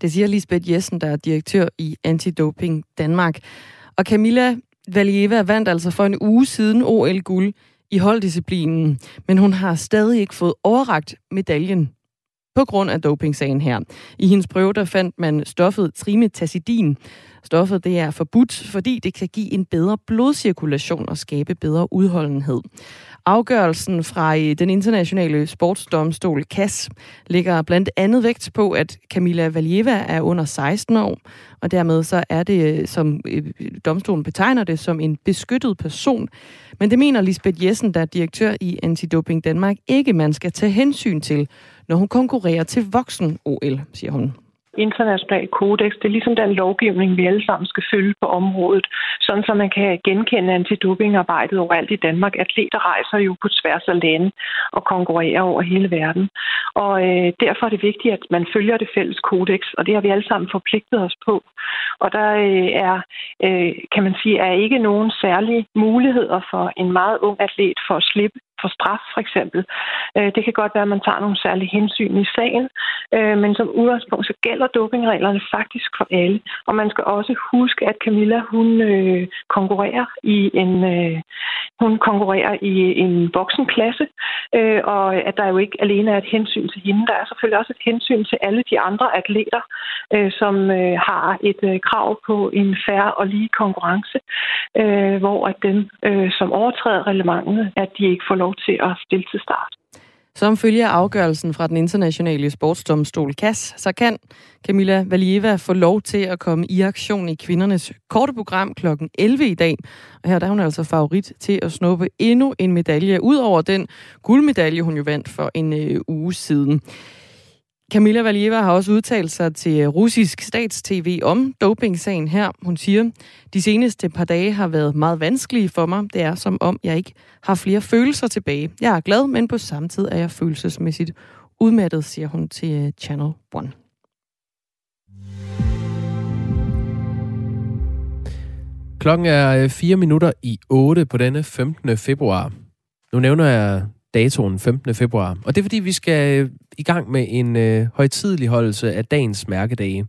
Det siger Lisbeth Jessen, der er direktør i Antidoping Danmark. Og Camilla Valieva vandt altså for en uge siden OL-guld i holddisciplinen, men hun har stadig ikke fået overragt medaljen på grund af dopingsagen her. I hendes prøve der fandt man stoffet trimetazidin. Stoffet det er forbudt, fordi det kan give en bedre blodcirkulation og skabe bedre udholdenhed. Afgørelsen fra øh, den internationale sportsdomstol CAS ligger blandt andet vægt på, at Camilla Valieva er under 16 år, og dermed så er det, øh, som øh, domstolen betegner det, som en beskyttet person. Men det mener Lisbeth Jessen, der er direktør i Antidoping Danmark, ikke man skal tage hensyn til, når hun konkurrerer til voksen-OL, siger hun international kodex. Det er ligesom den lovgivning, vi alle sammen skal følge på området, sådan så man kan genkende antidopingarbejdet overalt i Danmark. Atleter rejser jo på tværs af lande og konkurrerer over hele verden. Og øh, derfor er det vigtigt, at man følger det fælles kodex, og det har vi alle sammen forpligtet os på. Og der øh, er, øh, kan man sige, er ikke nogen særlige muligheder for en meget ung atlet for at slippe for straf, for eksempel. Øh, det kan godt være, at man tager nogle særlige hensyn i sagen, øh, men som udgangspunkt så gælder dopingreglerne faktisk for alle. Og man skal også huske, at Camilla, hun øh, konkurrerer i en, øh, hun konkurrerer i en voksenklasse, øh, og at der jo ikke alene er et hensyn til hende. Der er selvfølgelig også et hensyn til alle de andre atleter, øh, som har et krav på en færre og lige konkurrence, hvor at dem, som overtræder reglementet, at de ikke får lov til at stille til start. Som følger afgørelsen fra den internationale sportsdomstol CAS, så kan Camilla Valieva få lov til at komme i aktion i kvindernes korte program kl. 11 i dag. Og her der er hun altså favorit til at snuppe endnu en medalje, ud over den guldmedalje, hun jo vandt for en øh, uge siden. Camilla Valieva har også udtalt sig til øh, russisk statstv om dopingsagen her. Hun siger, de seneste par dage har været meget vanskelige for mig. Det er som om, jeg ikke har flere følelser tilbage. Jeg er glad, men på samme tid er jeg følelsesmæssigt udmattet, siger hun til øh, Channel One. Klokken er øh, 4 minutter i 8 på denne 15. februar. Nu nævner jeg datoen 15. februar. Og det er fordi, vi skal øh, i gang med en øh, højtidligholdelse af dagens mærkedage.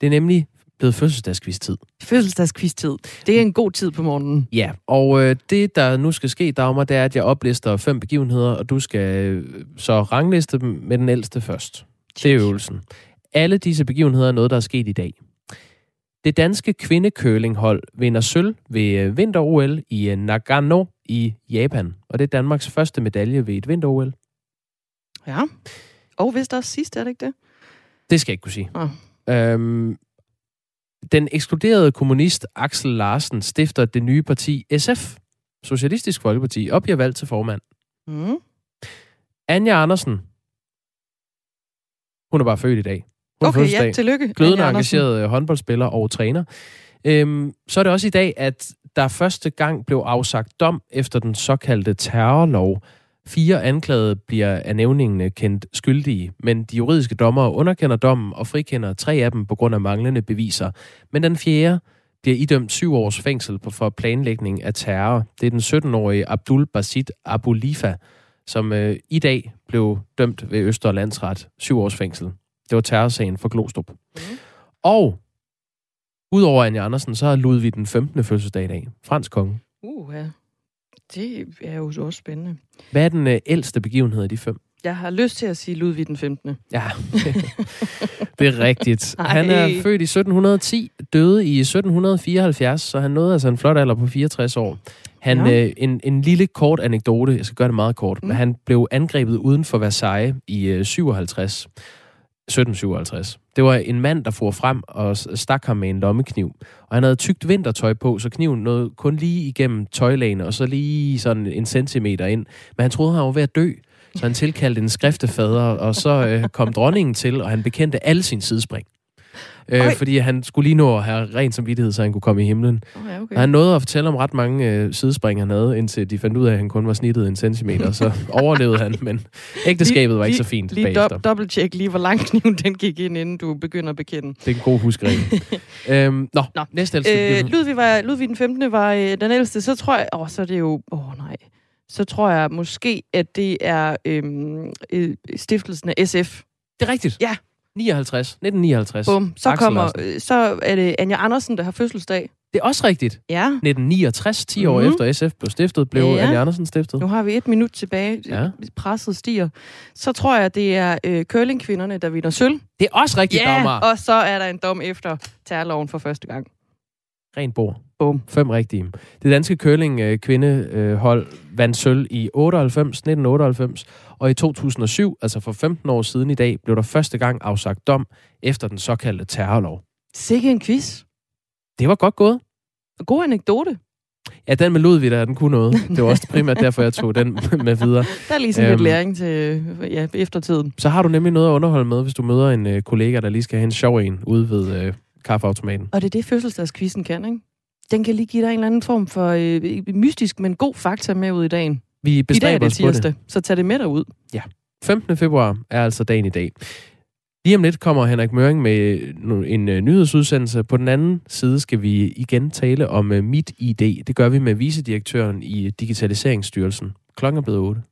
Det er nemlig blevet fødselsdagskvist-tid. Fødselsdagskvist-tid. Det er en god tid på morgenen. Ja, og øh, det, der nu skal ske, Dagmar, det er, at jeg oplister fem begivenheder, og du skal øh, så rangliste dem med den ældste først. Det er øvelsen. Alle disse begivenheder er noget, der er sket i dag. Det danske kvindekølinghold vinder sølv ved øh, vinter-OL i øh, Nagano i Japan. Og det er Danmarks første medalje ved et vinter-OL. Ja. Og hvis der er sidst, er det ikke det? Det skal jeg ikke kunne sige. Oh. Øhm, den ekskluderede kommunist Axel Larsen stifter det nye parti SF, Socialistisk Folkeparti, og bliver valgt til formand. Mm. Anja Andersen, hun er bare født i dag. Hun okay, ja, tillykke. Glødende engageret øh, håndboldspiller og træner. Øhm, så er det også i dag, at der første gang blev afsagt dom efter den såkaldte terrorlov. Fire anklagede bliver af nævningene kendt skyldige, men de juridiske dommere underkender dommen og frikender tre af dem på grund af manglende beviser. Men den fjerde bliver idømt syv års fængsel for planlægning af terror. Det er den 17-årige Abdul Basit Abu Lifa, som øh, i dag blev dømt ved Østerlandsret syv års fængsel. Det var terrorsagen for Glostrup. Mm. Og udover Anja Andersen, så er Ludvig den 15. fødselsdag i dag. Fransk konge. Uh, ja. Det er jo også spændende. Hvad er den øh, ældste begivenhed af de fem? Jeg har lyst til at sige Ludvig den 15. Ja, det er rigtigt. Ej. Han er født i 1710, døde i 1774, så han nåede altså en flot alder på 64 år. Han, ja. øh, en, en lille kort anekdote, jeg skal gøre det meget kort, mm. men han blev angrebet uden for Versailles i øh, 57. 1757. Det var en mand, der for frem og stak ham med en lommekniv. Og han havde tykt vintertøj på, så kniven nåede kun lige igennem tøjlagene, og så lige sådan en centimeter ind. Men han troede, han var ved at dø, så han tilkaldte en skriftefader, og så øh, kom dronningen til, og han bekendte alle sine sidespring. Øh, fordi han skulle lige nå at have ren samvittighed, så han kunne komme i himlen. Oh, ja, okay. Og han nåede at fortælle om ret mange øh, sidespring, han havde, indtil de fandt ud af, at han kun var snittet en centimeter. Så overlevede han, men ægteskabet var ikke så fint Lige do- dobbelttjek lige, hvor lang kniven den gik ind, inden du begynder at bekende. Det er en god huskeregel. øhm, nå, nå, næste ældste. Øh, Ludvig, var, Ludvig den 15. var øh, den ældste, så tror jeg... Åh, oh, så er det jo... Åh, oh, nej. Så tror jeg måske, at det er øhm, øh, stiftelsen af SF. Det er rigtigt. Ja, 59. 1959. Bum. Så, Axel kommer, Larsen. så er det Anja Andersen, der har fødselsdag. Det er også rigtigt. Ja. 1969, 10 år mm. efter SF blev stiftet, blev ja. Anja Andersen stiftet. Nu har vi et minut tilbage. Ja. Presset stiger. Så tror jeg, det er øh, curlingkvinderne, der vinder sølv. Det er også rigtigt, ja, Dagmar. og så er der en dom efter terrorloven for første gang. Ren bord. Bum. Fem rigtige. Det danske curling-kvindehold vandt sølv i 98, 1998, og i 2007, altså for 15 år siden i dag, blev der første gang afsagt dom efter den såkaldte terrorlov. Sikke en quiz. Det var godt gået. God anekdote. Ja, den med Ludvig, der den kunne noget. Det var også primært derfor, jeg tog den med videre. Der er lige sådan øhm, lidt læring til ja, eftertiden. Så har du nemlig noget at underholde med, hvis du møder en øh, kollega, der lige skal have en sjov en ude ved øh, kaffeautomaten. Og det er det, fødselsdagskvisten kan, ikke? Den kan lige give dig en eller anden form for øh, mystisk, men god fakta med ud i dagen. Vi bestræber os på det. Så tag det med derud. Ja. 15. februar er altså dagen i dag. Lige om lidt kommer Henrik Møring med en uh, nyhedsudsendelse. På den anden side skal vi igen tale om uh, Mit ID. Det gør vi med vicedirektøren i Digitaliseringsstyrelsen. Klokken er blevet 8.